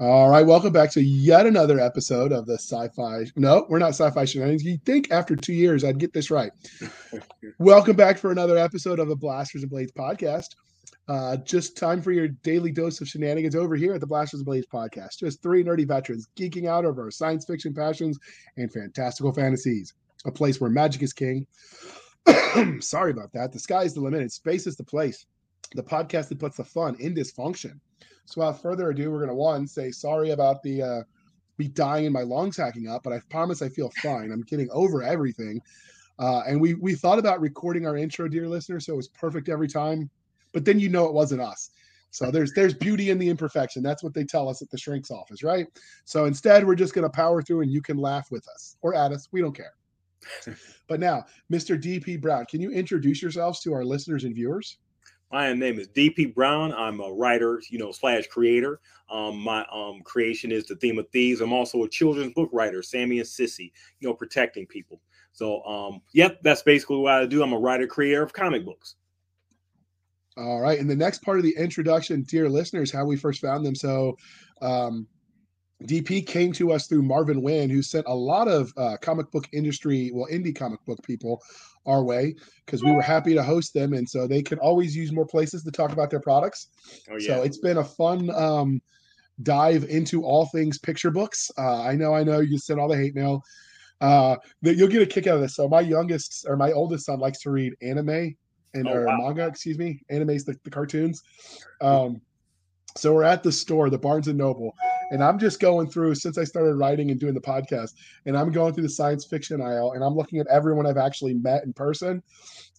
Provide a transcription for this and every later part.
All right, welcome back to yet another episode of the Sci-Fi. No, we're not Sci-Fi Shenanigans. You think after two years I'd get this right? welcome back for another episode of the Blasters and Blades podcast. Uh, just time for your daily dose of shenanigans over here at the Blasters and Blades podcast. Just three nerdy veterans geeking out over our science fiction passions and fantastical fantasies. A place where magic is king. Sorry about that. The sky is the limit and space is the place. The podcast that puts the fun in dysfunction. So without further ado, we're going to one say sorry about the uh, me dying and my lungs hacking up, but I promise I feel fine. I'm getting over everything. Uh, and we we thought about recording our intro, dear listener, so it was perfect every time. But then you know it wasn't us. So there's there's beauty in the imperfection. That's what they tell us at the shrinks office, right? So instead, we're just going to power through, and you can laugh with us or at us. We don't care. but now, Mr. DP Brown, can you introduce yourselves to our listeners and viewers? My name is DP Brown. I'm a writer, you know, slash creator. Um, my um, creation is the theme of thieves. I'm also a children's book writer, Sammy and Sissy, you know, protecting people. So, um, yep, that's basically what I do. I'm a writer, creator of comic books. All right. And the next part of the introduction, dear listeners, how we first found them. So, um, DP came to us through Marvin Wynn, who sent a lot of uh, comic book industry, well, indie comic book people our way because we were happy to host them. And so they can always use more places to talk about their products. Oh, yeah. So it's been a fun um, dive into all things picture books. Uh, I know, I know you sent all the hate mail. Uh, that you'll get a kick out of this. So my youngest or my oldest son likes to read anime and oh, or wow. manga, excuse me. Anime's the, the cartoons. Um, so we're at the store, the Barnes and Noble, and I'm just going through since I started writing and doing the podcast, and I'm going through the science fiction aisle, and I'm looking at everyone I've actually met in person.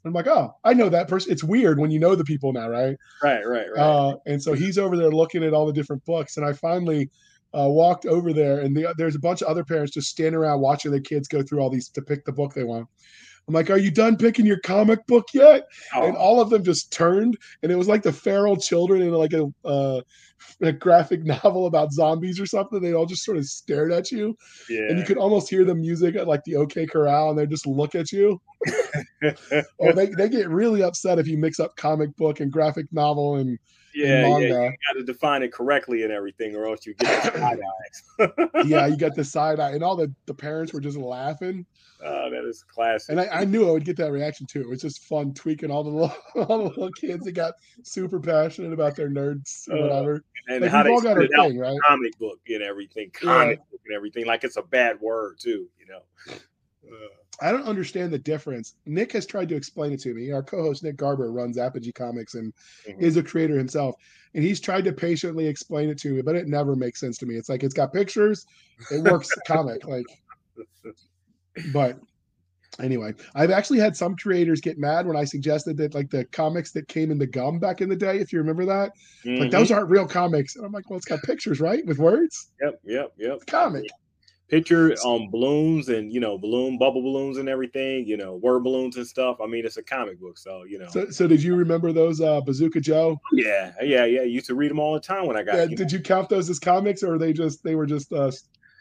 I'm like, oh, I know that person. It's weird when you know the people now, right? Right, right, right. Uh, and so he's over there looking at all the different books, and I finally uh, walked over there, and the, there's a bunch of other parents just standing around watching their kids go through all these to pick the book they want. I'm like, are you done picking your comic book yet? Oh. And all of them just turned, and it was like the feral children in like a, uh, a graphic novel about zombies or something. They all just sort of stared at you, yeah. and you could almost hear the music at like the OK Corral, and they just look at you. oh, they they get really upset if you mix up comic book and graphic novel and yeah, yeah, you got to define it correctly and everything, or else you get the side eyes. yeah, you got the side eye, and all the the parents were just laughing. Oh, that is classic. And I, I, knew I would get that reaction too. It was just fun tweaking all the little, all the little kids that got super passionate about their nerds or uh, whatever. and like how they all got it thing, right? Comic book and everything, comic yeah. book and everything. Like it's a bad word too, you know. I don't understand the difference. Nick has tried to explain it to me. Our co-host Nick Garber runs Apogee Comics and mm-hmm. is a creator himself. And he's tried to patiently explain it to me, but it never makes sense to me. It's like it's got pictures, it works comic. Like but anyway, I've actually had some creators get mad when I suggested that like the comics that came in the gum back in the day, if you remember that, mm-hmm. like those aren't real comics. And I'm like, well, it's got pictures, right? With words. Yep, yep, yep. It's comic. Picture on balloons and you know balloon bubble balloons and everything, you know word balloons and stuff. I mean, it's a comic book, so you know. So, so did you remember those uh, Bazooka Joe? Yeah, yeah, yeah. I used to read them all the time when I got. Yeah, you did know. you count those as comics, or they just they were just uh,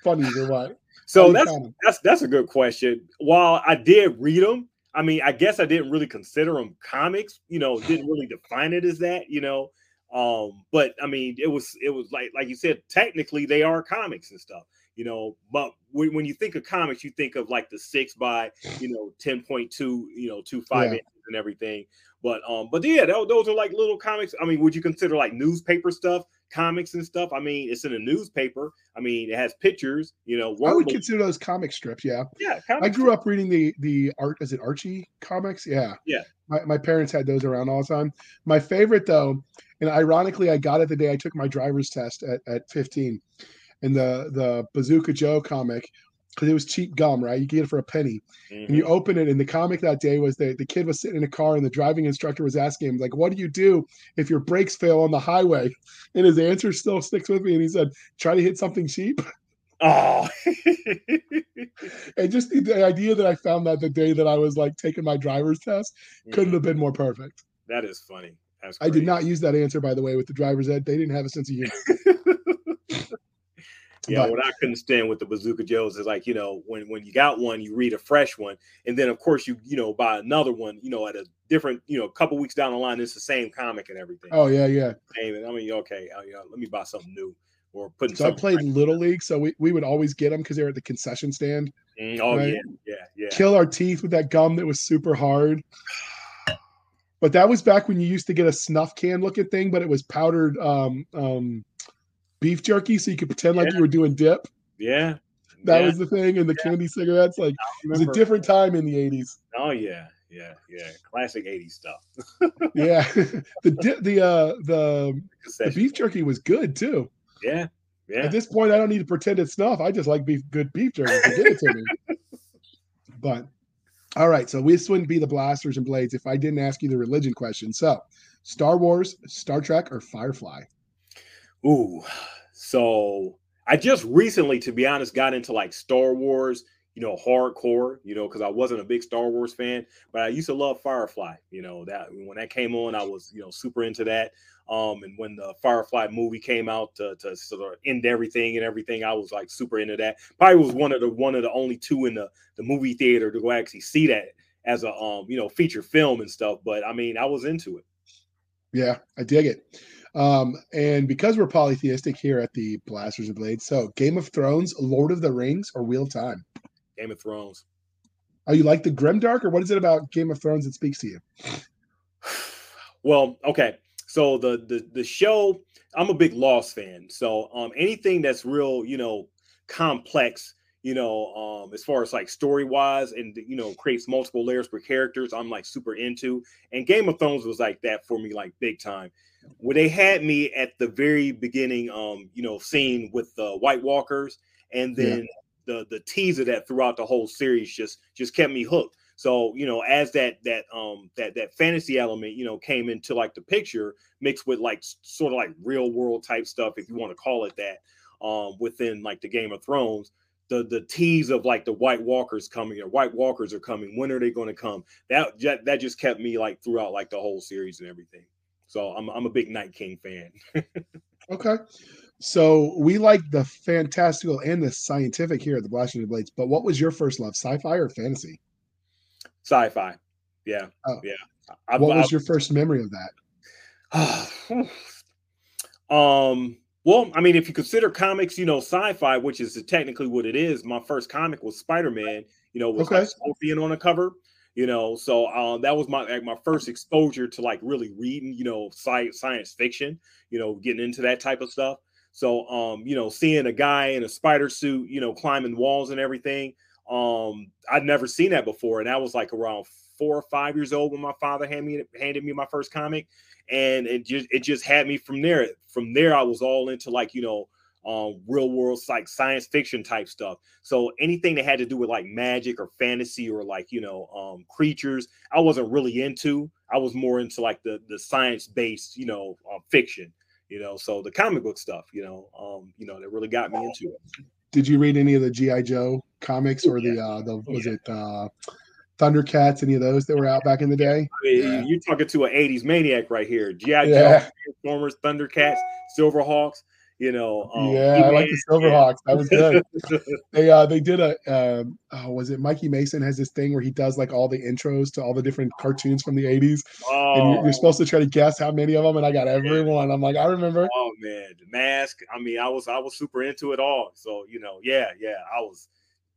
funnies or what? So that's that's that's a good question. While I did read them, I mean, I guess I didn't really consider them comics. You know, didn't really define it as that. You know, um, but I mean, it was it was like like you said, technically they are comics and stuff. You know, but when, when you think of comics, you think of like the six by you know ten point two, you know, two five yeah. inches and everything. But um, but yeah, those are like little comics. I mean, would you consider like newspaper stuff? comics and stuff. I mean, it's in a newspaper. I mean, it has pictures. You know, I would consider those comic strips. Yeah, yeah. I grew up reading the the art. Is it Archie comics? Yeah, yeah. My, my parents had those around all the time. My favorite though, and ironically, I got it the day I took my driver's test at, at 15. And the the Bazooka Joe comic because it was cheap gum, right? You get it for a penny, mm-hmm. and you mm-hmm. open it. And the comic that day was that the kid was sitting in a car, and the driving instructor was asking him, like, "What do you do if your brakes fail on the highway?" And his answer still sticks with me, and he said, "Try to hit something cheap." Oh, and just the, the, idea that I found that the day that I was like taking my driver's test mm-hmm. couldn't have been more perfect. That is funny. I did not use that answer, by the way, with the driver's ed. They didn't have a sense of humor. Yeah, but, what I couldn't stand with the Bazooka Joes is like, you know, when when you got one, you read a fresh one, and then of course you you know buy another one, you know, at a different, you know, a couple weeks down the line, it's the same comic and everything. Oh yeah, yeah. Same, I mean, okay, uh, yeah, let me buy something new. or putting. So I played little league, so we, we would always get them because they were at the concession stand. Mm, oh right? yeah, yeah, yeah. Kill our teeth with that gum that was super hard. But that was back when you used to get a snuff can looking thing, but it was powdered um, um, beef jerky, so you could pretend like you were doing dip. Yeah, that yeah. was the thing, and the yeah. candy cigarettes. Like it was a different time in the '80s. Oh yeah, yeah, yeah, classic '80s stuff. yeah, the the uh the the beef jerky was good too. Yeah, yeah. At this point, I don't need to pretend it's snuff. I just like beef, good beef jerky. Give it to me. but all right, so this wouldn't be the blasters and blades if I didn't ask you the religion question. So, Star Wars, Star Trek, or Firefly? Ooh, so I just recently, to be honest, got into like Star Wars, you know, hardcore, you know, because I wasn't a big Star Wars fan, but I used to love Firefly. You know, that when that came on, I was, you know, super into that. Um, and when the Firefly movie came out to, to sort of end everything and everything, I was like super into that. Probably was one of the one of the only two in the the movie theater to go actually see that as a um, you know, feature film and stuff. But I mean, I was into it. Yeah, I dig it. Um, and because we're polytheistic here at the Blasters and Blades, so Game of Thrones, Lord of the Rings, or Wheel of Time? Game of Thrones. Are you like the Grimdark, or what is it about Game of Thrones that speaks to you? Well, okay. So the the the show, I'm a big Lost fan. So um anything that's real, you know, complex, you know, um as far as like story wise and you know creates multiple layers per characters, I'm like super into. And Game of Thrones was like that for me, like big time. Where they had me at the very beginning, um, you know, scene with the White Walkers, and then yeah. the the teaser that throughout the whole series just just kept me hooked. So, you know, as that that um that that fantasy element, you know, came into like the picture mixed with like sort of like real world type stuff, if you want to call it that, um, within like the Game of Thrones, the the tease of like the White Walkers coming or White Walkers are coming. When are they going to come? That that just kept me like throughout like the whole series and everything. So I'm I'm a big Night King fan. okay. So we like the fantastical and the scientific here at the and Blades. But what was your first love, sci-fi or fantasy? Sci-fi. Yeah. Oh. Yeah. I, what I, was your first memory of that? um. Well, I mean, if you consider comics, you know, sci-fi, which is technically what it is. My first comic was Spider-Man. You know, with okay. like Scorpion on the cover. You know, so um, that was my like, my first exposure to like really reading, you know, science science fiction. You know, getting into that type of stuff. So, um, you know, seeing a guy in a spider suit, you know, climbing walls and everything, um, I'd never seen that before, and I was like around four or five years old when my father handed me handed me my first comic, and it just it just had me from there. From there, I was all into like you know um, real world like science fiction type stuff. So anything that had to do with like magic or fantasy or like you know um, creatures, I wasn't really into. I was more into like the the science based you know uh, fiction. You know, so the comic book stuff, you know, um, you know, that really got me into it did you read any of the GI Joe comics or the uh the was it uh Thundercats, any of those that were out back in the day? I mean, yeah. You're talking to an 80s maniac right here. GI yeah. Joe, Transformers, Thundercats, Silverhawks. You know, um, yeah, I like the Silverhawks. That was good. they uh they did a um, oh, was it Mikey Mason has this thing where he does like all the intros to all the different cartoons from the 80s. Oh. And you're, you're, supposed to try to guess how many of them, and I got every one. I'm like, I remember. Oh man, the mask. I mean, I was I was super into it all. So, you know, yeah, yeah, I was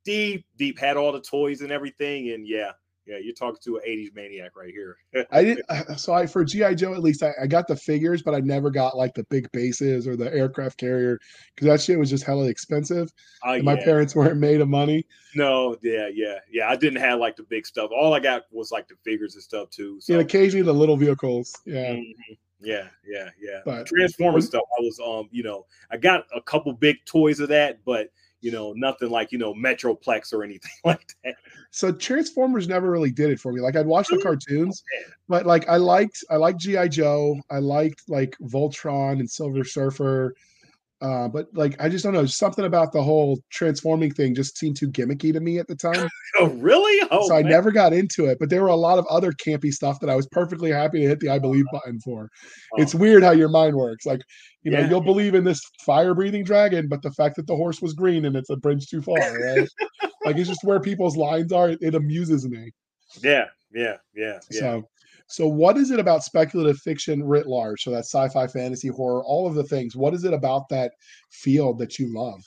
deep, deep, had all the toys and everything, and yeah, yeah, you're talking to an 80s maniac right here. I didn't uh, so I for GI Joe at least I, I, got the figures, but I never got like the big bases or the aircraft carrier because that shit was just hella expensive. Uh, and my parents weren't made of money. No, yeah, yeah, yeah. I didn't have like the big stuff. All I got was like the figures and stuff too. So. And occasionally the little vehicles. Yeah. Mm-hmm. Yeah, yeah, yeah. But, Transformer stuff. I was um, you know, I got a couple big toys of that, but you know, nothing like, you know, Metroplex or anything like that. So Transformers never really did it for me. Like I'd watch the oh, cartoons, but like I liked I liked G.I. Joe. I liked like Voltron and Silver Surfer. Uh, but like I just don't know, something about the whole transforming thing just seemed too gimmicky to me at the time. oh, really? Oh, so man. I never got into it. But there were a lot of other campy stuff that I was perfectly happy to hit the I believe button for. Oh. It's weird how your mind works. Like, you know, yeah. you'll believe in this fire breathing dragon, but the fact that the horse was green and it's a bridge too far, right? like it's just where people's lines are. It, it amuses me. Yeah, yeah, yeah, yeah. So So, what is it about speculative fiction writ large? So, that's sci fi, fantasy, horror, all of the things. What is it about that field that you love?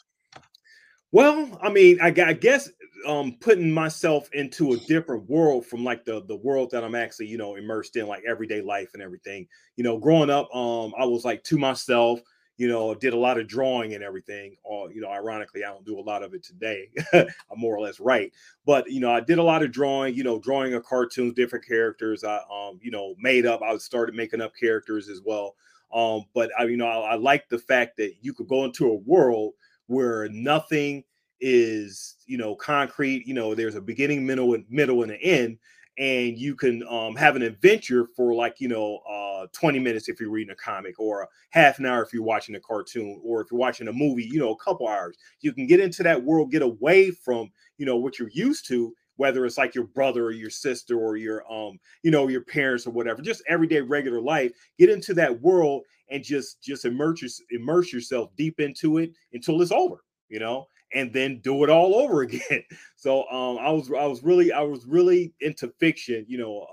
Well, I mean, I, I guess um, putting myself into a different world from like the the world that I'm actually, you know, immersed in, like everyday life and everything. You know, growing up, um, I was like to myself, you know, did a lot of drawing and everything. Or, you know, ironically, I don't do a lot of it today. I'm more or less right. But, you know, I did a lot of drawing, you know, drawing of cartoons, different characters. I, um, you know, made up, I started making up characters as well. Um, but I, you know, I, I like the fact that you could go into a world where nothing is you know concrete you know there's a beginning middle and middle and an end and you can um, have an adventure for like you know uh, 20 minutes if you're reading a comic or half an hour if you're watching a cartoon or if you're watching a movie you know a couple hours. You can get into that world get away from you know what you're used to whether it's like your brother or your sister or your um you know your parents or whatever just everyday regular life. Get into that world and just just immerse immerse yourself deep into it until it's over you know and then do it all over again. So um, I was I was really I was really into fiction, you know,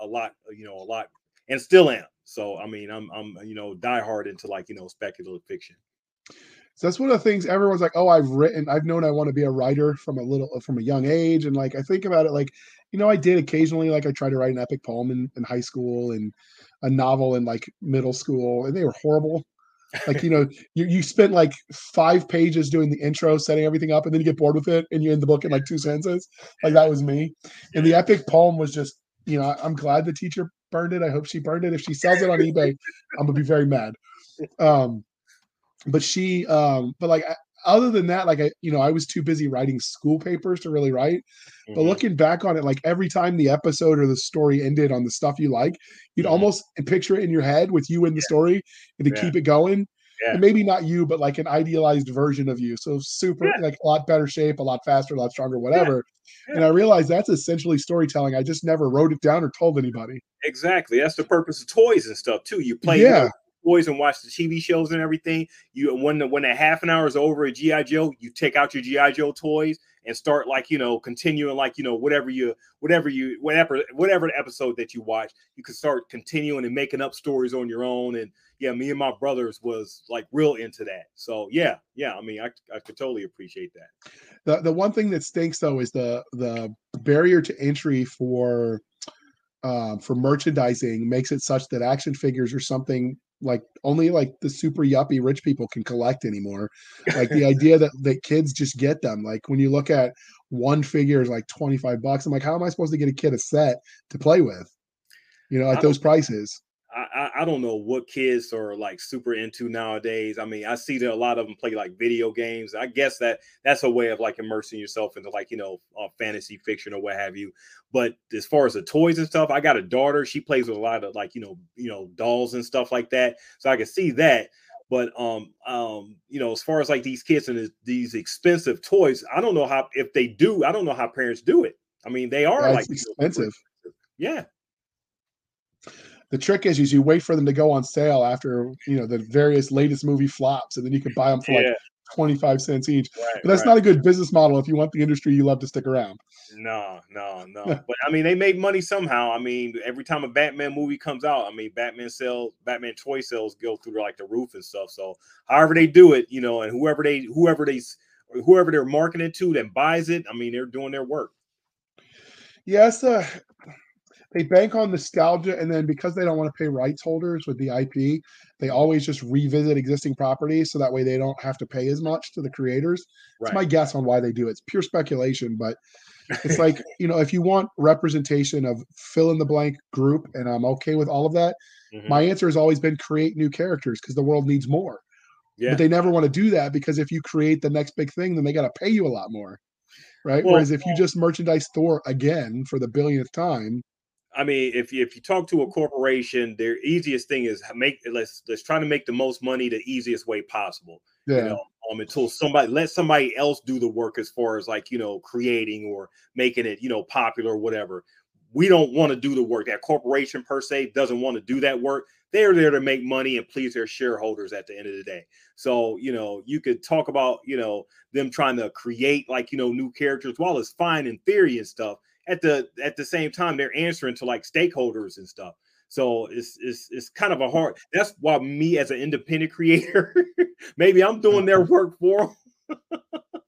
a, a, lot, you know, a lot, and still am. So I mean, I'm I'm you know diehard into like you know speculative fiction. So that's one of the things everyone's like, oh, I've written, I've known I want to be a writer from a little from a young age, and like I think about it, like you know, I did occasionally, like I tried to write an epic poem in, in high school and a novel in like middle school, and they were horrible like you know you, you spent like five pages doing the intro setting everything up and then you get bored with it and you end the book in like two sentences? Like that was me. And the epic poem was just you know i'm glad the teacher burned it. I hope she burned it. If she sells it on ebay i'm gonna be very mad. Um but she um but like other than that, like I, you know, I was too busy writing school papers to really write. Mm-hmm. But looking back on it, like every time the episode or the story ended on the stuff you like, you'd mm-hmm. almost picture it in your head with you in the yeah. story and to yeah. keep it going. Yeah. And maybe not you, but like an idealized version of you. So super, like a lot better shape, a lot faster, a lot stronger, whatever. And I realized that's essentially storytelling. I just never wrote it down or told anybody. Exactly. That's the purpose of toys and stuff too. You play, yeah. Boys and watch the TV shows and everything. You when the, when that half an hour is over at GI Joe, you take out your GI Joe toys and start like you know continuing like you know whatever you whatever you whatever whatever episode that you watch, you can start continuing and making up stories on your own. And yeah, me and my brothers was like real into that. So yeah, yeah. I mean, I I could totally appreciate that. The the one thing that stinks though is the the barrier to entry for um, for merchandising makes it such that action figures are something like only like the super yuppie rich people can collect anymore. Like the idea that that kids just get them. Like when you look at one figure is like 25 bucks. I'm like, how am I supposed to get a kid a set to play with? You know, at those prices. I, I don't know what kids are like super into nowadays. I mean, I see that a lot of them play like video games. I guess that that's a way of like immersing yourself into like you know uh, fantasy fiction or what have you. But as far as the toys and stuff, I got a daughter. She plays with a lot of like you know you know dolls and stuff like that. So I can see that. But um um you know as far as like these kids and these expensive toys, I don't know how if they do. I don't know how parents do it. I mean, they are like expensive. yeah the trick is, is you wait for them to go on sale after you know the various latest movie flops, and then you can buy them for yeah. like 25 cents each. Right, but that's right. not a good business model if you want the industry you love to stick around. No, no, no. but I mean, they make money somehow. I mean, every time a Batman movie comes out, I mean, Batman sales, Batman toy sales go through like the roof and stuff. So, however they do it, you know, and whoever they, whoever they, whoever they're marketing to that buys it, I mean, they're doing their work. Yes, uh, they bank on nostalgia and then because they don't want to pay rights holders with the IP, they always just revisit existing properties so that way they don't have to pay as much to the creators. Right. It's my guess on why they do it. It's pure speculation, but it's like, you know, if you want representation of fill in the blank group and I'm okay with all of that, mm-hmm. my answer has always been create new characters because the world needs more. Yeah. But they never want to do that because if you create the next big thing, then they got to pay you a lot more. Right. Well, Whereas if you just merchandise Thor again for the billionth time, I mean, if you, if you talk to a corporation, their easiest thing is make let's let's try to make the most money the easiest way possible. Yeah. You know, um, until somebody let somebody else do the work as far as like you know creating or making it you know popular or whatever. We don't want to do the work. That corporation per se doesn't want to do that work. They're there to make money and please their shareholders at the end of the day. So you know, you could talk about you know them trying to create like you know new characters. While it's fine in theory and stuff, at the at the same time they're answering to like stakeholders and stuff. So it's it's it's kind of a hard. That's why me as an independent creator, maybe I'm doing their work for them.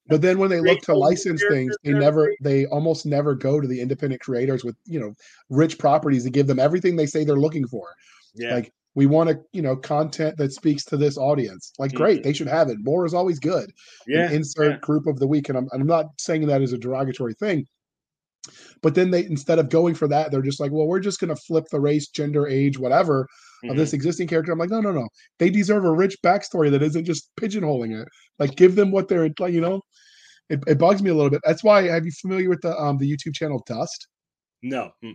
but then when they look to license things, they never they almost never go to the independent creators with you know rich properties to give them everything they say they're looking for. Yeah. Like we want to you know content that speaks to this audience like great mm-hmm. they should have it more is always good yeah insert yeah. group of the week and I'm, I'm not saying that as a derogatory thing but then they instead of going for that they're just like well we're just going to flip the race gender age whatever mm-hmm. of this mm-hmm. existing character i'm like no no no they deserve a rich backstory that isn't just pigeonholing it like give them what they're like you know it, it bugs me a little bit that's why have you familiar with the um the youtube channel dust no Mm-mm.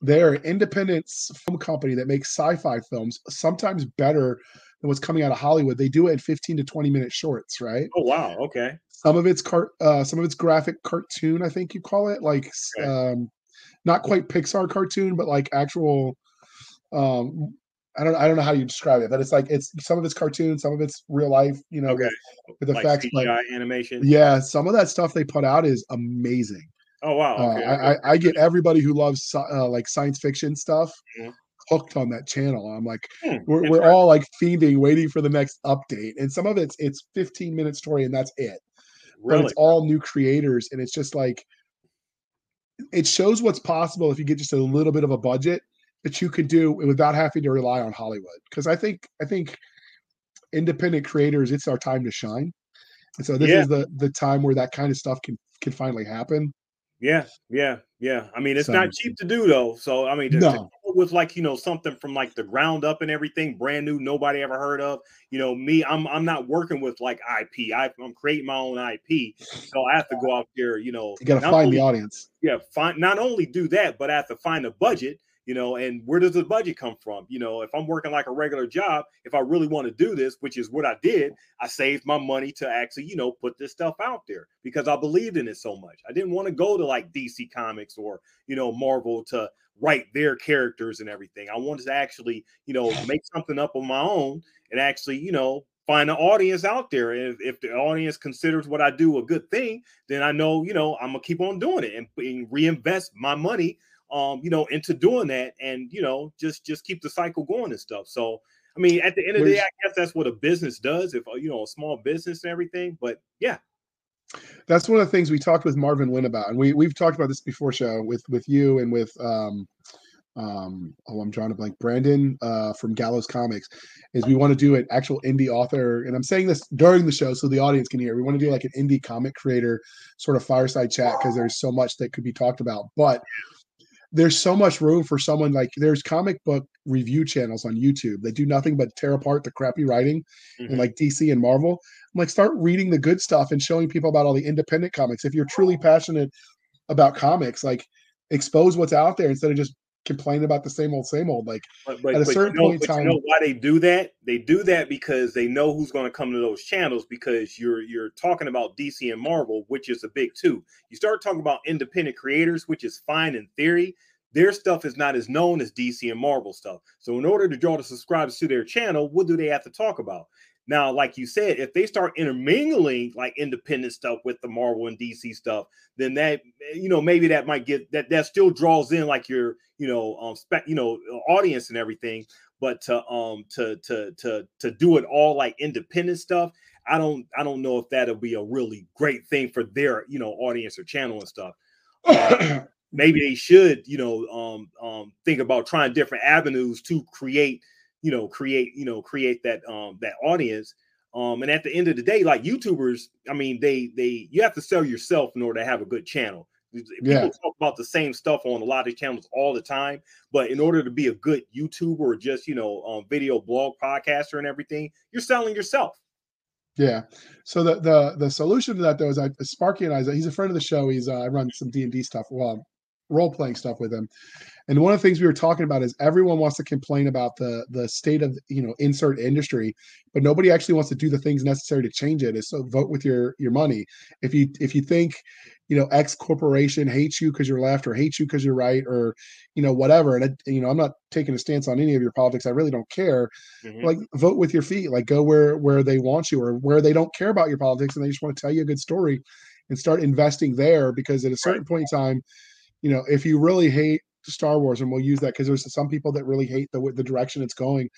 they're an independent film company that makes sci-fi films sometimes better than what's coming out of hollywood they do it in 15 to 20 minute shorts right oh wow okay some of it's cart, uh, some of it's graphic cartoon, I think you call it, like okay. um, not quite Pixar cartoon, but like actual. Um, I don't I don't know how you describe it, but it's like it's some of it's cartoon, some of it's real life, you know, okay. with, with like effects. CGI but, animation. Yeah, some of that stuff they put out is amazing. Oh wow! Uh, okay, uh, okay. I, I, get everybody who loves uh, like science fiction stuff mm-hmm. Hooked on that channel. I'm like, hmm, we're, we're all like fiending, waiting for the next update, and some of it's it's 15 minute story, and that's it. Really? But it's all new creators, and it's just like it shows what's possible if you get just a little bit of a budget that you could do without having to rely on Hollywood. Because I think I think independent creators, it's our time to shine. And so this yeah. is the the time where that kind of stuff can can finally happen. Yeah, yeah, yeah. I mean, it's so, not cheap to do though. So I mean, no. with like you know something from like the ground up and everything, brand new, nobody ever heard of. You know, me, I'm I'm not working with like IP. I, am creating my own IP, so I have to go out there. You know, you got to find only, the audience. Yeah, find not only do that, but I have to find a budget you know and where does the budget come from? You know if i'm working like a regular job if i really want to do this which is what i did i saved my money to actually you know put this stuff out there because i believed in it so much. I didn't want to go to like dc comics or you know marvel to write their characters and everything. I wanted to actually you know make something up on my own and actually you know find an audience out there. And if, if, the audience considers what I do a good thing, then I know, you know, I'm gonna keep on doing it and, and reinvest my money um, you know, into doing that and you know, just just keep the cycle going and stuff. So I mean, at the end of the day, I guess that's what a business does, if uh, you know, a small business and everything. But yeah. That's one of the things we talked with Marvin Wynn about. And we we've talked about this before show with with you and with um um oh i'm drawing a blank brandon uh from gallows comics is we want to do an actual indie author and i'm saying this during the show so the audience can hear we want to do like an indie comic creator sort of fireside chat because there's so much that could be talked about but there's so much room for someone like there's comic book review channels on YouTube that do nothing but tear apart the crappy writing mm-hmm. and like DC and Marvel. I'm like, start reading the good stuff and showing people about all the independent comics. If you're truly passionate about comics, like expose what's out there instead of just complain about the same old, same old. Like but, but, at a certain you know, point in time, you know why they do that? They do that because they know who's going to come to those channels because you're you're talking about DC and Marvel, which is a big two. You start talking about independent creators, which is fine in theory. Their stuff is not as known as DC and Marvel stuff. So in order to draw the subscribers to their channel, what do they have to talk about? Now, like you said, if they start intermingling like independent stuff with the Marvel and DC stuff, then that you know maybe that might get that that still draws in like your you know um spec you know audience and everything. But to um to to to to do it all like independent stuff, I don't I don't know if that'll be a really great thing for their you know audience or channel and stuff. Uh, maybe they should you know um um think about trying different avenues to create you know create you know create that um that audience um and at the end of the day like youtubers i mean they they you have to sell yourself in order to have a good channel people yeah. talk about the same stuff on a lot of channels all the time but in order to be a good youtuber or just you know um, video blog podcaster and everything you're selling yourself yeah. So the the the solution to that though is I Sparky and I he's a friend of the show. He's uh, I run some D and D stuff, well, role playing stuff with him, and one of the things we were talking about is everyone wants to complain about the the state of you know insert industry, but nobody actually wants to do the things necessary to change it. Is so vote with your your money. If you if you think you know X corporation hates you because you're left or hates you because you're right or you know whatever, and you know I'm not taking a stance on any of your politics. I really don't care. Mm-hmm. Like vote with your feet. Like go where where they want you or where they don't care about your politics and they just want to tell you a good story and start investing there because at a certain right. point in time you know, if you really hate Star Wars, and we'll use that because there's some people that really hate the the direction it's going,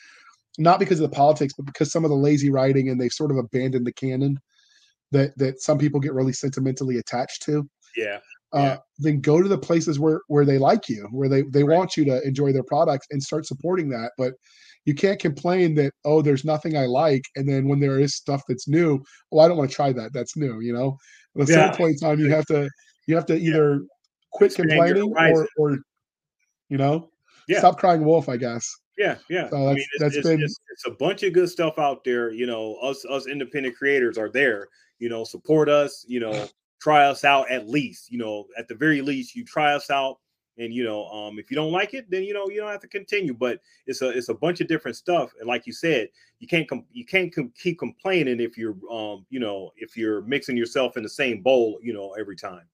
not because of the politics, but because some of the lazy writing and they've sort of abandoned the canon that that some people get really sentimentally attached to. Yeah. Uh, yeah. then go to the places where where they like you, where they they right. want you to enjoy their products and start supporting that. But you can't complain that oh, there's nothing I like, and then when there is stuff that's new, oh, I don't want to try that. That's new, you know. At a certain point in time, you have to you have to either yeah. Quit complaining or or you know yeah. stop crying wolf, I guess. Yeah, yeah. So that's, I mean, it's, that's it's, been it's, it's, a bunch of good stuff out there. You know, us us independent creators are there. You know, support us. You know, try us out at least. You know, at the very least, you try us out. And you know, um, if you don't like it, then you know you don't have to continue. But it's a it's a bunch of different stuff. And like you said, you can't com- you can't com- keep complaining if you're um you know if you're mixing yourself in the same bowl you know every time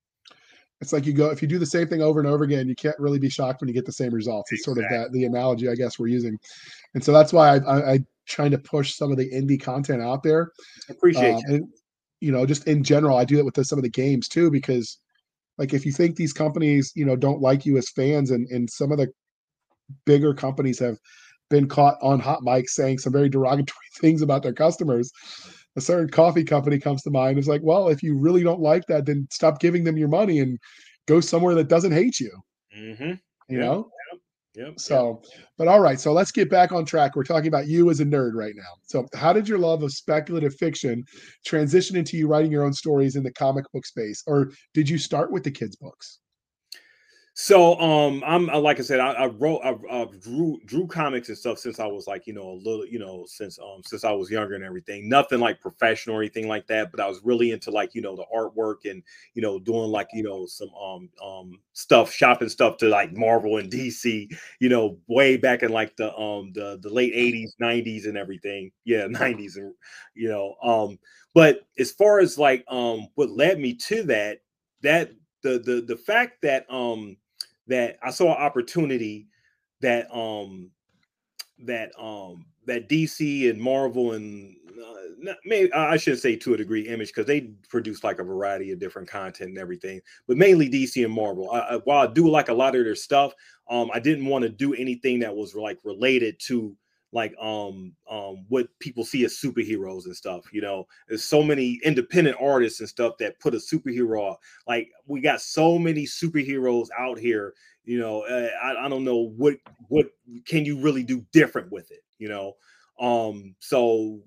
it's like you go if you do the same thing over and over again you can't really be shocked when you get the same results it's exactly. sort of that the analogy i guess we're using and so that's why i i, I trying to push some of the indie content out there appreciate um, you. and you know just in general i do that with the, some of the games too because like if you think these companies you know don't like you as fans and and some of the bigger companies have been caught on hot mics saying some very derogatory things about their customers a certain coffee company comes to mind. It's like, well, if you really don't like that, then stop giving them your money and go somewhere that doesn't hate you. Mm-hmm. You know? Yeah. So, but all right. So let's get back on track. We're talking about you as a nerd right now. So, how did your love of speculative fiction transition into you writing your own stories in the comic book space, or did you start with the kids' books? So um I'm like I said I, I wrote I, I, drew drew comics and stuff since I was like you know a little you know since um since I was younger and everything. Nothing like professional or anything like that but I was really into like you know the artwork and you know doing like you know some um um stuff shopping stuff to like Marvel and DC you know way back in like the um the the late 80s 90s and everything. Yeah 90s and you know um but as far as like um what led me to that that the the the fact that um that I saw an opportunity that um that um that DC and Marvel and uh, maybe I shouldn't say to a degree image because they produce like a variety of different content and everything, but mainly DC and Marvel. I, I, while I do like a lot of their stuff, um, I didn't want to do anything that was like related to like um um what people see as superheroes and stuff you know? There's so many independent artists and stuff that put a superhero like we got so many superheroes out here you know uh, I, I don't know what what can you really do different with it you know? Um so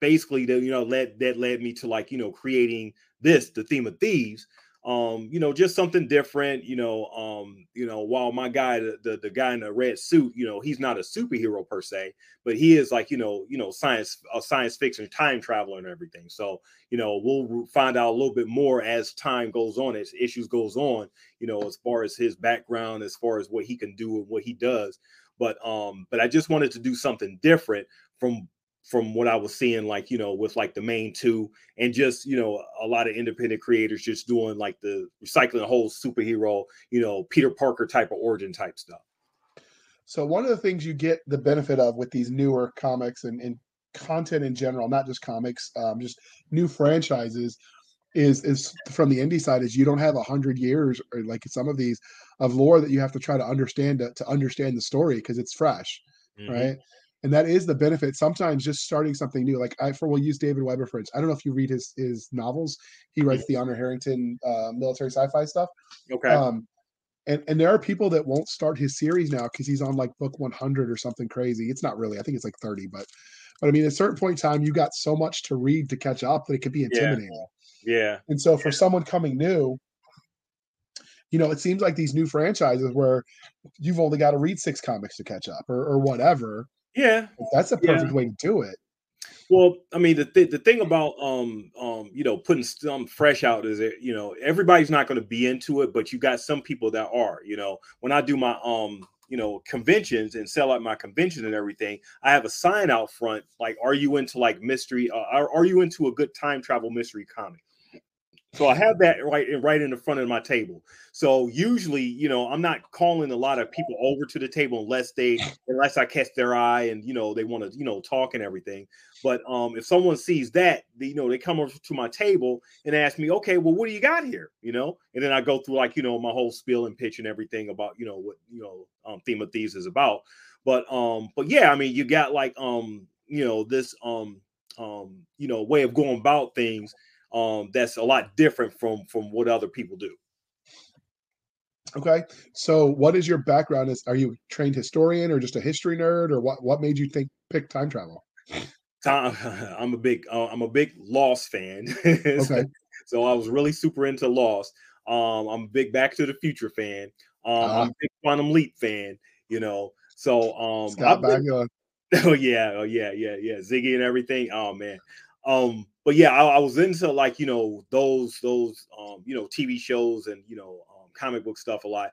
basically the you know led that led me to like you know creating this the theme of thieves um you know just something different you know um you know while my guy the, the, the guy in the red suit you know he's not a superhero per se but he is like you know you know science a science fiction time traveler and everything. So you know we'll find out a little bit more as time goes on as issues goes on you know as far as his background as far as what he can do and what he does. But um but i just wanted to do something different from from what I was seeing, like, you know, with like the main two and just, you know, a lot of independent creators just doing like the recycling the whole superhero, you know, Peter Parker type of origin type stuff. So one of the things you get the benefit of with these newer comics and, and content in general, not just comics, um, just new franchises, is is from the indie side is you don't have a hundred years or like some of these of lore that you have to try to understand to, to understand the story because it's fresh, mm-hmm. right? And that is the benefit sometimes just starting something new like i for we'll use david weber for instance i don't know if you read his his novels he writes the honor harrington uh, military sci-fi stuff. Okay. Um and and there are people that won't start his series now because he's on like book 100 or something crazy it's not really i think it's like 30 but but i mean at a certain point in time you got so much to read to catch up that it could be intimidating. Yeah, yeah. and so for someone coming new you know, it seems like these new franchises where you've only got to read six comics to catch up or, or whatever. Yeah, that's a perfect yeah. way to do it. Well, I mean, the th- the thing about um um you know putting some fresh out is that you know everybody's not going to be into it, but you got some people that are. You know, when I do my um you know conventions and sell out my convention and everything, I have a sign out front like, "Are you into like mystery? Uh, are, are you into a good time travel mystery comic?" So I have that right right in the front of my table. So usually, you know, I'm not calling a lot of people over to the table unless they unless I catch their eye and you know they want to you know talk and everything. But um, if someone sees that, they, you know, they come over to my table and ask me, okay, well, what do you got here? You know, and then I go through like you know my whole spiel and pitch and everything about you know what you know um, theme of thieves is about. But um, but yeah, I mean, you got like um, you know, this um um, you know, way of going about things um, that's a lot different from from what other people do. Okay, so what is your background? Is are you a trained historian or just a history nerd, or what? What made you think pick time travel? Time, I'm a big uh, I'm a big Lost fan. okay, so I was really super into Lost. Um, I'm a big Back to the Future fan. Um, uh-huh. I'm a big Quantum Leap fan. You know, so um, Scott been, Oh yeah, oh yeah, yeah, yeah. Ziggy and everything. Oh man. Um, but yeah, I, I, was into like you know those those um you know TV shows and you know um, comic book stuff a lot.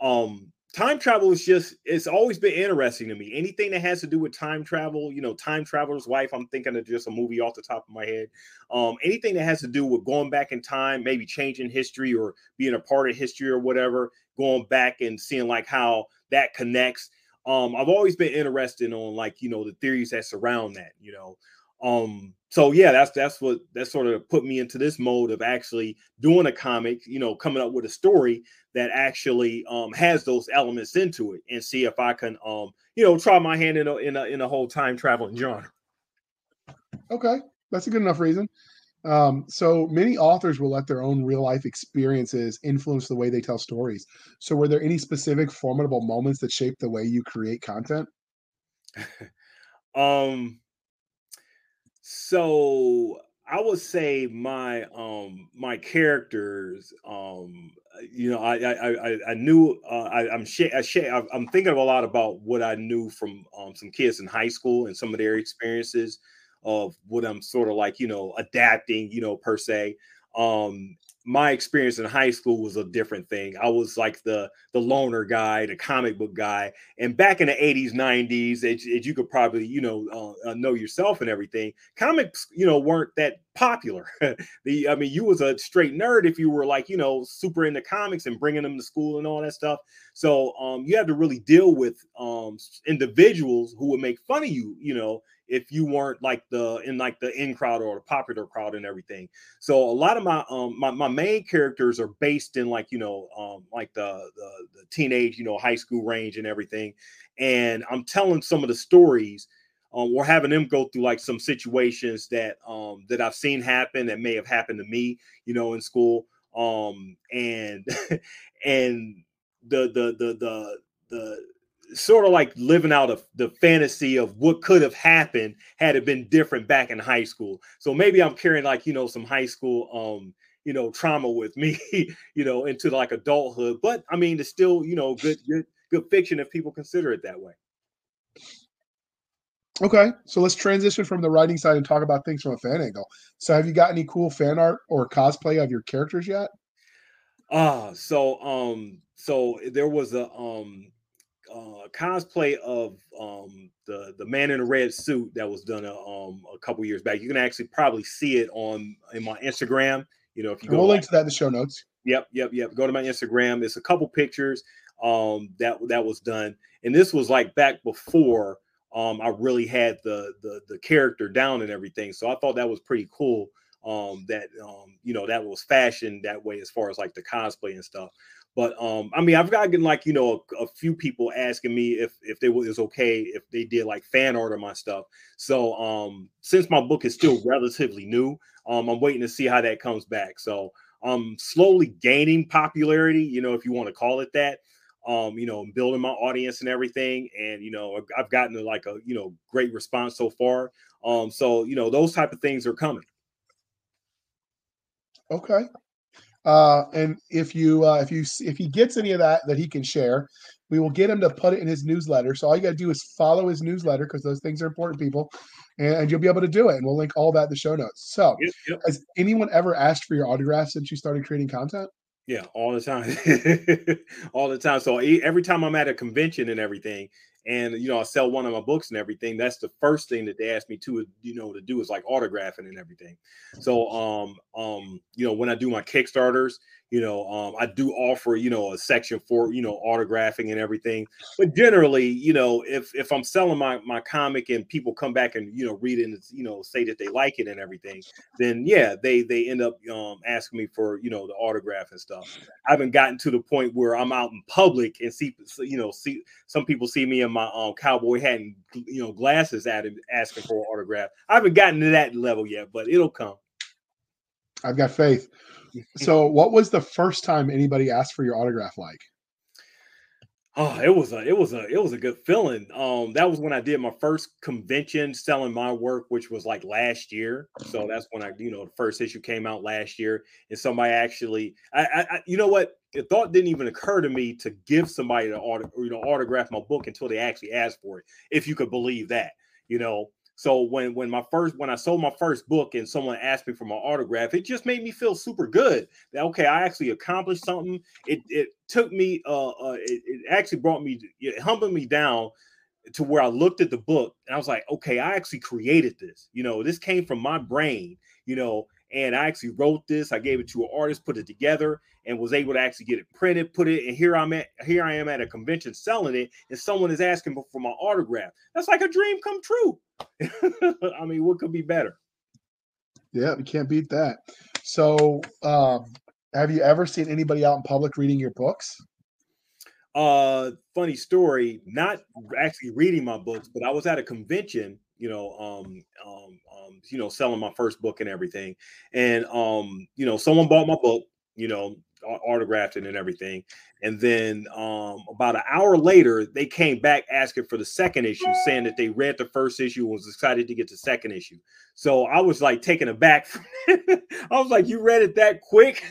Um, time travel is just it's always been interesting to me. Anything that has to do with time travel, you know, time traveler's wife. I'm thinking of just a movie off the top of my head. Um, anything that has to do with going back in time, maybe changing history or being a part of history or whatever, going back and seeing like how that connects um i've always been interested on like you know the theories that surround that you know um so yeah that's that's what that sort of put me into this mode of actually doing a comic you know coming up with a story that actually um has those elements into it and see if i can um you know try my hand in a in a, in a whole time traveling genre okay that's a good enough reason um, so many authors will let their own real life experiences influence the way they tell stories. So, were there any specific formidable moments that shaped the way you create content? um, so I would say my um my characters um you know I I I, I knew uh, I, I'm sh- I sh- I'm thinking a lot about what I knew from um, some kids in high school and some of their experiences of what I'm sort of like, you know, adapting, you know, per se. Um, my experience in high school was a different thing. I was like the the loner guy, the comic book guy. And back in the 80s, 90s, as, you could probably, you know, uh, uh, know yourself and everything, comics, you know, weren't that popular. the I mean, you was a straight nerd if you were like, you know, super into comics and bringing them to school and all that stuff. So um, you had to really deal with um, individuals who would make fun of you, you know, if you weren't like the in like the in crowd or the popular crowd and everything. So a lot of my um my, my main characters are based in like you know um like the, the the teenage you know high school range and everything, and I'm telling some of the stories. Um, we're having them go through like some situations that um that I've seen happen that may have happened to me, you know, in school. Um and and the the the the the sort of like living out of the fantasy of what could have happened had it been different back in high school. So maybe I'm carrying like, you know, some high school um, you know, trauma with me, you know, into like adulthood. But I mean, it's still, you know, good good good fiction if people consider it that way. Okay, so let's transition from the writing side and talk about things from a fan angle. So, have you got any cool fan art or cosplay of your characters yet? Ah, uh, so um, so there was a um uh, cosplay of um, the the man in the red suit that was done a, um, a couple years back. You can actually probably see it on in my Instagram. You know, if you go, we'll link to that in the show notes. Yep, yep, yep. Go to my Instagram. It's a couple pictures um, that that was done, and this was like back before um, I really had the, the the character down and everything. So I thought that was pretty cool. Um, that um, you know that was fashioned that way as far as like the cosplay and stuff. But um, I mean, I've gotten like you know a, a, few people asking me if if they was okay if they did like fan art of my stuff. So um, since my book is still relatively new, um, I'm waiting to see how that comes back. So I'm slowly gaining popularity, you know, if you want to call it that. Um, you know, building my audience and everything, and you know, I've, gotten like a you know great response so far. Um, so you know, those type of things are coming. Okay. Uh, and if you uh, if you if he gets any of that that he can share, we will get him to put it in his newsletter. So all you got to do is follow his newsletter because those things are important, people, and, and, you'll be able to do it. And we'll link all that in the show notes. So, yep, yep. has anyone ever asked for your autograph since you started creating content? Yeah, all the time, all the time. So every time I'm at a convention and everything, and you know I sell one of my books and everything, that's the first thing that they ask me to you know to do is like autographing and everything. So um um you know when I do my Kickstarters, you know um, i do offer you know a section for you know autographing and everything. But generally you know if if i'm selling my my comic and people come back and you know read it and you know say that they like it and everything then yeah they they end up um, asking me for you know the autograph and stuff. I haven't gotten to the point where i'm out in public and see you know see some people see me in my um cowboy hat and you know glasses at him asking for an autograph. I haven't gotten to that level yet but it'll come. I've got faith so, what was the first time anybody asked for your autograph like? Oh, it was a it was a it was a good feeling. Um, that was when I did my first convention selling my work, which was like last year. So that's when I, you know, the first issue came out last year, and somebody actually, I, I you know what, the thought didn't even occur to me to give somebody the auto, you know, autograph my book until they actually asked for it. If you could believe that, you know, so when when my first when I sold my first book and someone asked me for my autograph, it just made me feel super good. That okay, I actually accomplished something. It it took me uh, uh it, it actually brought me it humbled me down to where I looked at the book and I was like, okay, I actually created this. You know, this came from my brain, you know, and I actually wrote this. I gave it to an artist, put it together, and was able to actually get it printed, put it, and here I'm at here I am at a convention selling it, and someone is asking for my autograph. That's like a dream come true. I mean, what could be better? Yeah, we can't beat that. So, um, have you ever seen anybody out in public reading your books? Uh, funny story. Not actually reading my books, but I was at a convention. You know, um, um, um, you know, selling my first book and everything, and um, you know, someone bought my book. You know, autographed it and everything. And then um, about an hour later, they came back asking for the second issue, saying that they read the first issue and was excited to get the second issue. So I was like taken aback. I was like, "You read it that quick?"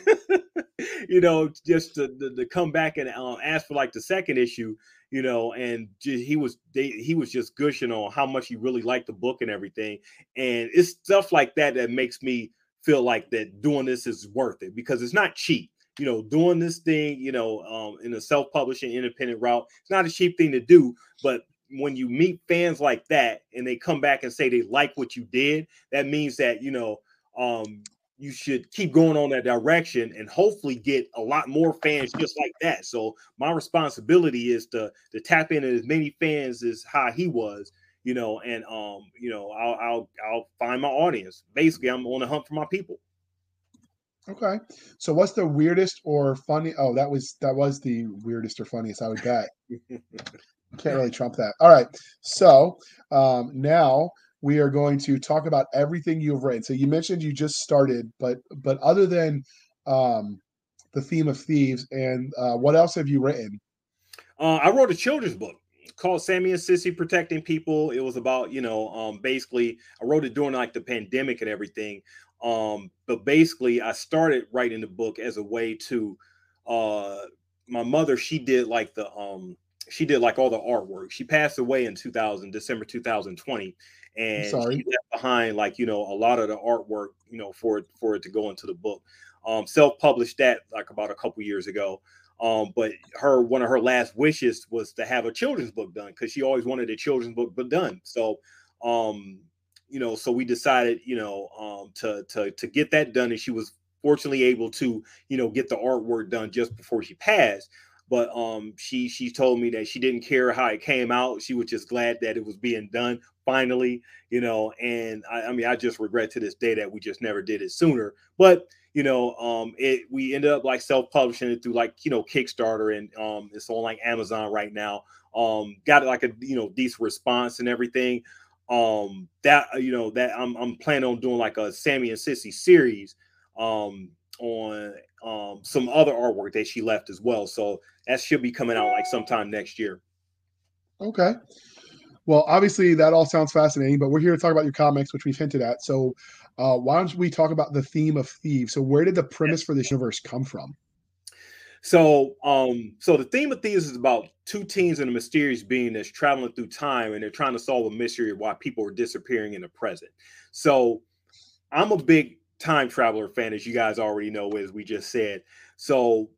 you know, just to, to, to come back and um, ask for like the second issue. You know, and he was they, he was just gushing on how much he really liked the book and everything. And it's stuff like that that makes me feel like that doing this is worth it because it's not cheap you know, doing this thing, you know, um, in a self-publishing independent route. It's not a cheap thing to do, but when you meet fans like that and they come back and say they like what you did, that means that you know um, you should keep going on that direction and hopefully get a lot more fans just like that. So my responsibility is to to tap into as many fans as how he was, you know, and um, you know, I'll I'll I'll find my audience. Basically, I'm on the hunt for my people. Okay. So what's the weirdest or funny? Oh, that was that was the weirdest or funniest, I would bet. Can't really trump that. All right. So um, now we are going to talk about everything you've written. So you mentioned you just started, but but other than um, the theme of thieves, and uh, what else have you written? Uh, I wrote a children's book called Sammy and Sissy Protecting People. It was about, you know, um, basically, I wrote it during like the pandemic and everything. Um, but basically, I started writing the book as a way to uh my mother, she did like the um she did like all the artwork. She passed away in 2000, December 2020. And sorry. she left behind like you know a lot of the artwork, you know, for it for it to go into the book. Um, self-published that like about a couple years ago. Um, but her one of her last wishes was to have a children's book done because she always wanted a children's book but done. So um you know, so we decided, you know, um, to to to get that done, and she was fortunately able to, you know, get the artwork done just before she passed. But um, she she told me that she didn't care how it came out. She was just glad that it was being done finally, you know. And I, I mean, I just regret to this day that we just never did it sooner. But you know, um, it we ended up like self-publishing it through like you know Kickstarter, and um, it's on like Amazon right now. Um, got like a you know decent response and everything um that uh, you know that I'm I'm planning on doing like a Sammy and Sissy series um on um some other artwork that she left as well. So that should be coming out like sometime next year. Okay. Well, obviously that all sounds fascinating, but we're here to talk about your comics, which we've hinted at. So uh, why don't we talk about the theme of thieves? So where did the premise for this universe come from? So, um, so the theme of thieves is about two teens and a mysterious being that's traveling through time, and they're trying to solve a mystery of why people are disappearing in the present. So, I'm a big time traveler fan, as you guys already know, as we just said. So,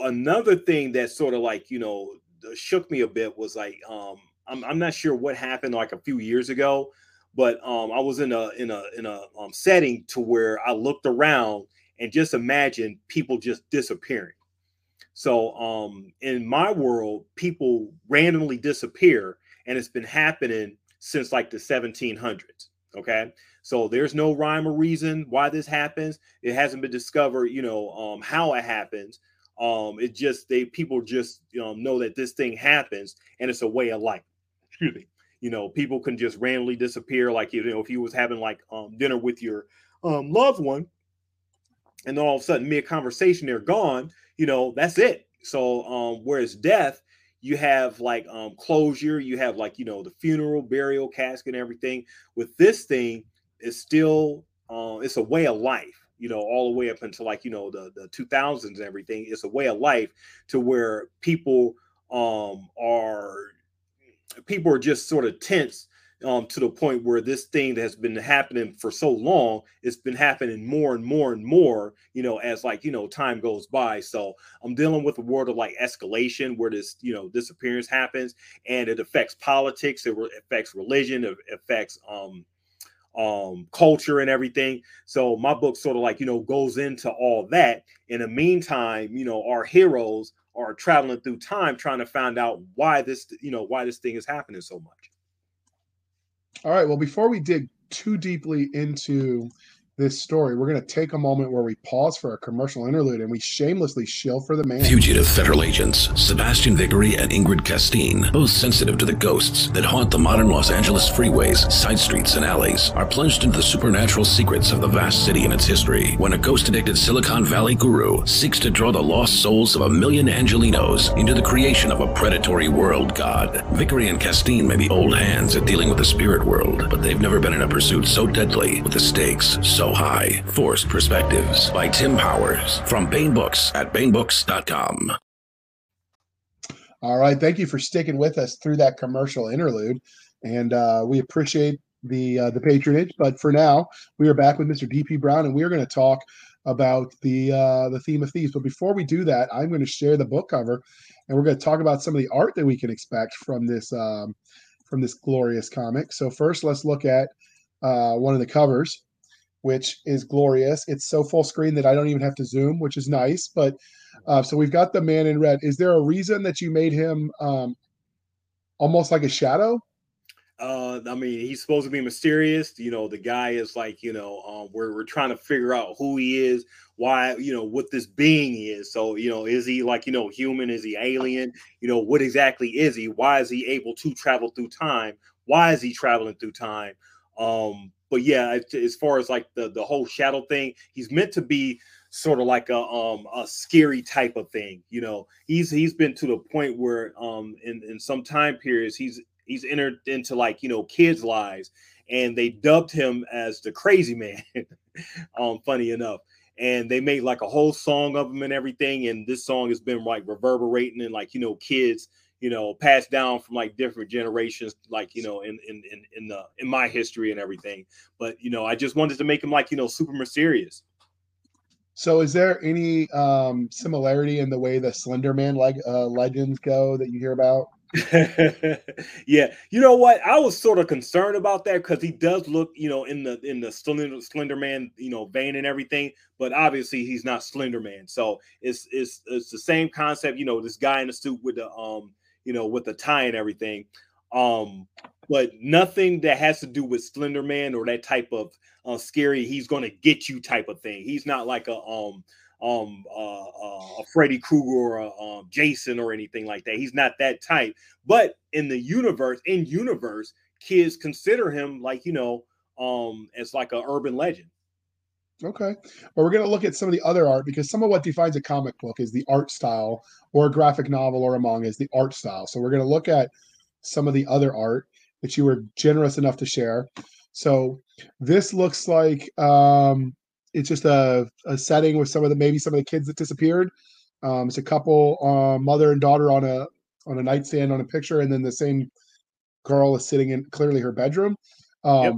another thing that sort of like you know shook me a bit was like um, I'm, I'm not sure what happened like a few years ago, but um, I was in a in a in a um, setting to where I looked around and just imagine people just disappearing. So um, in my world, people randomly disappear, and it's been happening since like the 1700s. Okay, so there's no rhyme or reason why this happens. It hasn't been discovered, you know, um, how it happens. Um, it just they people just you know know that this thing happens, and it's a way of life. Excuse me. You know, people can just randomly disappear. Like you know, if you was having like um, dinner with your um, loved one, and then all of a sudden mid conversation they're gone you know that's it. So um whereas death you have like um closure you have like you know the funeral burial casket and everything. With this thing it's still uh, it's a way of life you know all the way up until like you know the the 2000s and everything. It's a way of life to where people um are people are just sort of tense um, to the point where this thing that has been happening for so long, it's been happening more and more and more, you know, as like, you know, time goes by. So I'm dealing with a world of like escalation where this, you know, disappearance happens and it affects politics, it re- affects religion, it affects, um, um culture and everything. So my book sort of like you know goes into all that. In the meantime you know our heroes are traveling through time trying to find out why this you know why this thing is happening so much all right. Well, before we dig too deeply into this story, we're going to take a moment where we pause for a commercial interlude and we shamelessly shill for the man. Fugitive federal agents Sebastian Vickery and Ingrid Castine, both sensitive to the ghosts that haunt the modern Los Angeles freeways, side streets, and alleys, are plunged into the supernatural secrets of the vast city and its history when a ghost addicted Silicon Valley guru seeks to draw the lost souls of a million Angelenos into the creation of a predatory world god. Vickery and Castine may be old hands at dealing with the spirit world, but they've never been in a pursuit so deadly with the stakes so so High Forced Perspectives by Tim Powers from Baen Books at baenbooks.com. All right. Thank you for sticking with us through that commercial interlude. And uh, we appreciate the uh, the patronage. But for now, we are back with Mr. DP Brown, and we are going to talk about the uh, the theme of thieves. But before we do that, I'm going to share the book cover, and we're going to talk about some of the art that we can expect from this um, from this glorious comic. So first, let's look at uh, one of the covers which is glorious. It's so full screen that I don't even have to zoom, which is nice. But uh, so we've got the man in red. Is there a reason that you made him um, almost like a shadow? Uh, I mean, he's supposed to be mysterious. You know, the guy is like, you know, um, we're we're trying to figure out who he is, why, you know, what this being is. So, you know, is he like, you know, human? Is he alien? You know, what exactly is he? Why is he able to travel through time? Why is he traveling through time? Um, but yeah, as far as like the the whole shadow thing, he's meant to be sort of like a um a scary type of thing. You know, he's he's been to the point where um in in some time periods he's he's entered into like you know kids' lives, and they dubbed him as the crazy man. um, funny enough. And they made like a whole song of him and everything. And this song has been like reverberating and like, you know, kids you know, passed down from like different generations, like you know, in in in in the in my history and everything. But you know, I just wanted to make him like you know super mysterious. So, is there any um, similarity in the way the Slender Man leg, uh, legends go that you hear about? yeah, you know what? I was sort of concerned about that because he does look, you know, in the in the Slender Slender Man, you know, vein and everything. But obviously, he's not Slender Man. So it's it's it's the same concept. You know, this guy in the suit with the um you know, with the tie and everything. Um, but nothing that has to do with Slender Man or that type of uh, scary, he's gonna get you type of thing. He's not like a um um uh, uh, a Freddy Krueger or a um, Jason or anything like that. He's not that type. But in the universe, in universe, kids consider him like you know um as like a urban legend. Okay. Well, we're going to look at some of the other art because some of what defines a comic book is the art style, or a graphic novel or a manga is the art style. So we're going to look at some of the other art that you were generous enough to share. So this looks like um, it's just a, a setting with some of the maybe some of the kids that disappeared. Um, it's a couple, uh, mother and daughter on a on a nightstand on a picture, and then the same girl is sitting in clearly her bedroom. Um, yep.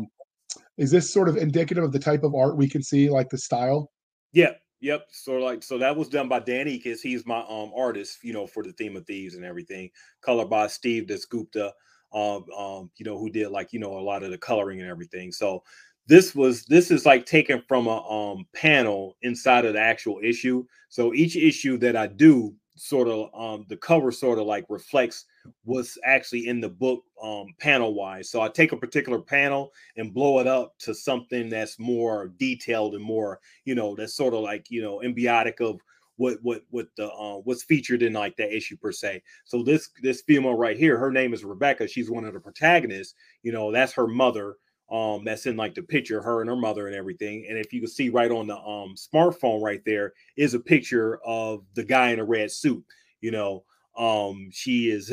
Is this sort of indicative of the type of art we can see, like the style? Yeah, Yep. So like so that was done by Danny because he's my um artist, you know, for the theme of thieves and everything. Color by Steve Dasgupta. um, um, you know, who did like you know a lot of the coloring and everything. So this was this is like taken from a um panel inside of the actual issue. So each issue that I do sort of um the cover sort of like reflects what's actually in the book um panel wise so i take a particular panel and blow it up to something that's more detailed and more you know that's sort of like you know embiotic of what what what the uh, what's featured in like that issue per se. So this this female right here her name is rebecca. She's one of the protagonists. You know that's her mother um that's in like the picture her and her mother and everything and if you can see right on the um smartphone right there is a picture of the guy in a red suit you know um she is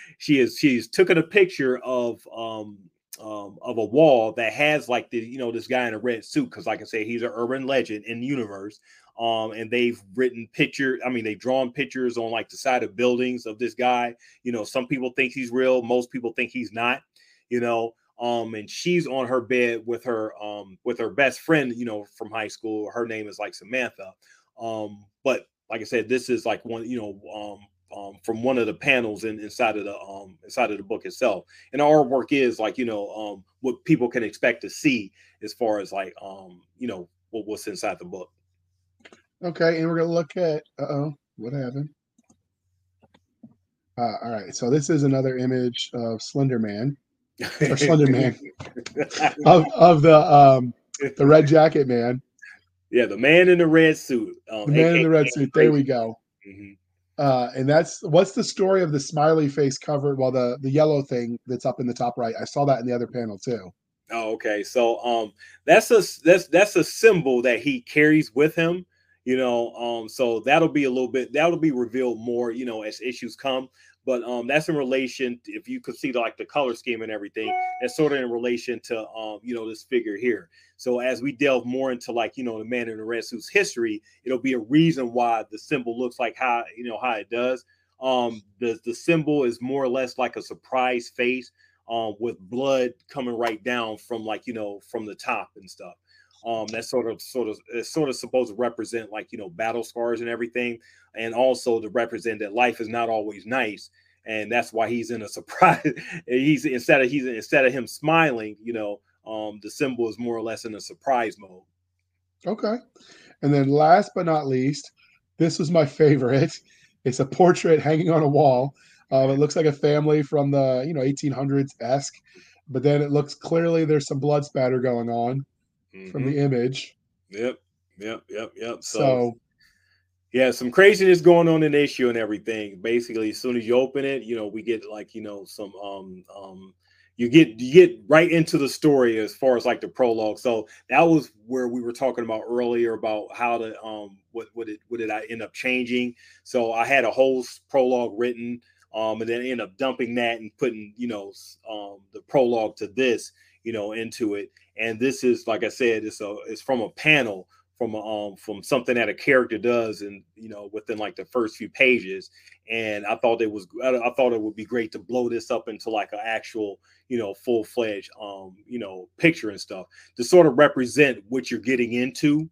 she is she's taken a picture of um um, of a wall that has like the you know this guy in a red suit because like I say he's an urban legend in the universe um and they've written picture I mean they've drawn pictures on like the side of buildings of this guy you know some people think he's real most people think he's not you know um and she's on her bed with her um with her best friend you know from high school her name is like samantha um but like i said this is like one you know um um, from one of the panels in, inside of the um, inside of the book itself. And the artwork is like you know um, what people can expect to see as far as like um, you know what, what's inside the book. Okay, and we're gonna look at. Uh oh, what happened? Uh, all right, so this is another image of Slender Man or Slender Man of of the um the red jacket man. Yeah, the man in the red suit. Um, the man in the red suit. There we go. Mm-hmm. Uh, and that's what's the story of the smiley face cover? Well, the the yellow thing that's up in the top right. I saw that in the other panel too. Oh, okay. So um, that's a that's that's a symbol that he carries with him. You know, um, so that'll be a little bit that'll be revealed more. You know, as issues come but um, that's in relation. If you could see like the color scheme and everything, that's sort of in relation to um, you know this figure here. So as we delve more into like you know the man in the red suit's history, it'll be a reason why the symbol looks like how you know how it does. Um, the the symbol is more or less like a surprise face um, with blood coming right down from like you know from the top and stuff um that's sort of sort of it's sort of supposed to represent like you know battle scars and everything and also to represent that life is not always nice and that's why he's in a surprise he's instead of he's instead of him smiling you know um the symbol is more or less in a surprise mode. Okay. And then last but not least this was my favorite. It's a portrait hanging on a wall. Uh, it looks like a family from the you know 1800s esque but then it looks clearly there's some blood spatter going on mm-hmm. from the image. Yep, yep, yep, yep. So, so, yeah, some craziness going on in the issue and everything. Basically, as soon as you open it, you know, we get like you know some um um you get you get right into the story as far as like the prologue. So that was where we were talking about earlier about how to um what what it what did I end up changing. So I had a whole prologue written um and then end up dumping that and putting you know um the prologue to this you know into it. And this is like I said, it's a it's from a panel from a, um from something that a character does and you know within like the first few pages. And i thought it was i thought it would be great to blow this up into like an actual you know full-fledged um you know picture and stuff to sort of represent what you're getting into.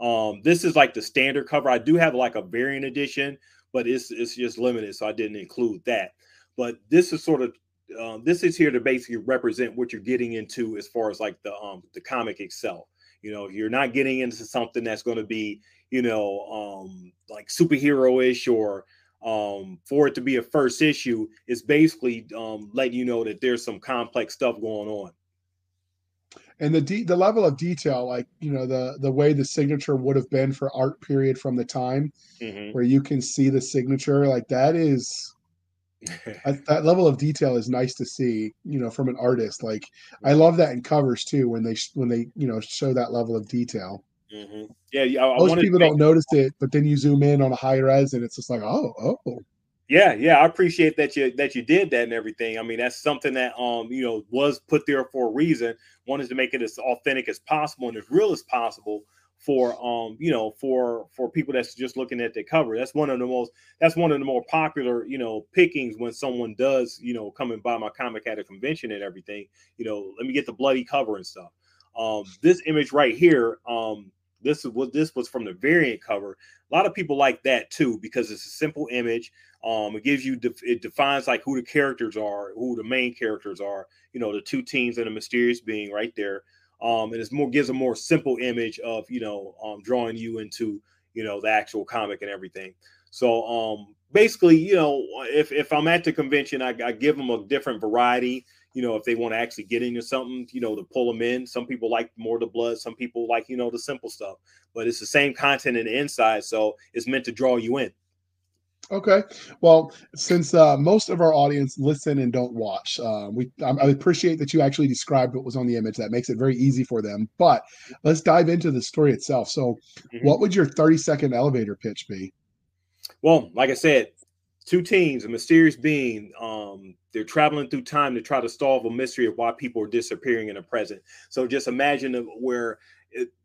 Um this is like the standard cover. I do have like a variant edition but it's it's just limited so i didn't include that. But this is sort of um, this is here to basically represent what you're getting into as far as like the um the comic itself. You know, you're not getting into something that's going to be, you know, um like superhero-ish or um for it to be a first issue is basically um letting you know that there's some complex stuff going on and the de- the level of detail like you know the the way the signature would have been for art period from the time mm-hmm. where you can see the signature like that is that level of detail is nice to see you know from an artist. Like i love that in covers too when they when they you know show that level of detail. Mm-hmm. yeah I, most I people don't notice it but then you zoom in on a high res and it's just like oh oh. Yeah yeah i appreciate that you that you did that and everything. I mean that's something that um you know was put there for a reason. One is to make it as authentic as possible and as real as possible for um you know for for people that's just looking at the cover that's one of the most that's one of the more popular you know pickings when someone does you know come and buy my comic at a convention and everything you know let me get the bloody cover and stuff um this image right here um this is what this was from the variant cover. A lot of people like that too because it's a simple image. Um, it gives you it defines like who the characters are, who the main characters are. You know, the two teams and a mysterious being right there. Um, and it's more gives a more simple image of you know um, drawing you into you know the actual comic and everything. So um, basically, you know, if if I'm at the convention, I, I give them a different variety you know, if they want to actually get into something, you know, to pull them in. Some people like more the blood, some people like, you know, the simple stuff, but it's the same content in the inside. So it's meant to draw you in. Okay. Well, since uh, most of our audience listen and don't watch, uh, we I, I appreciate that you actually described what was on the image. That makes it very easy for them. But let's dive into the story itself. So, mm-hmm. what would your 30 second elevator pitch be? Well, like I said, two teams, a mysterious being. Um, they're traveling through time to try to solve a mystery of why people are disappearing in the present. So just imagine where,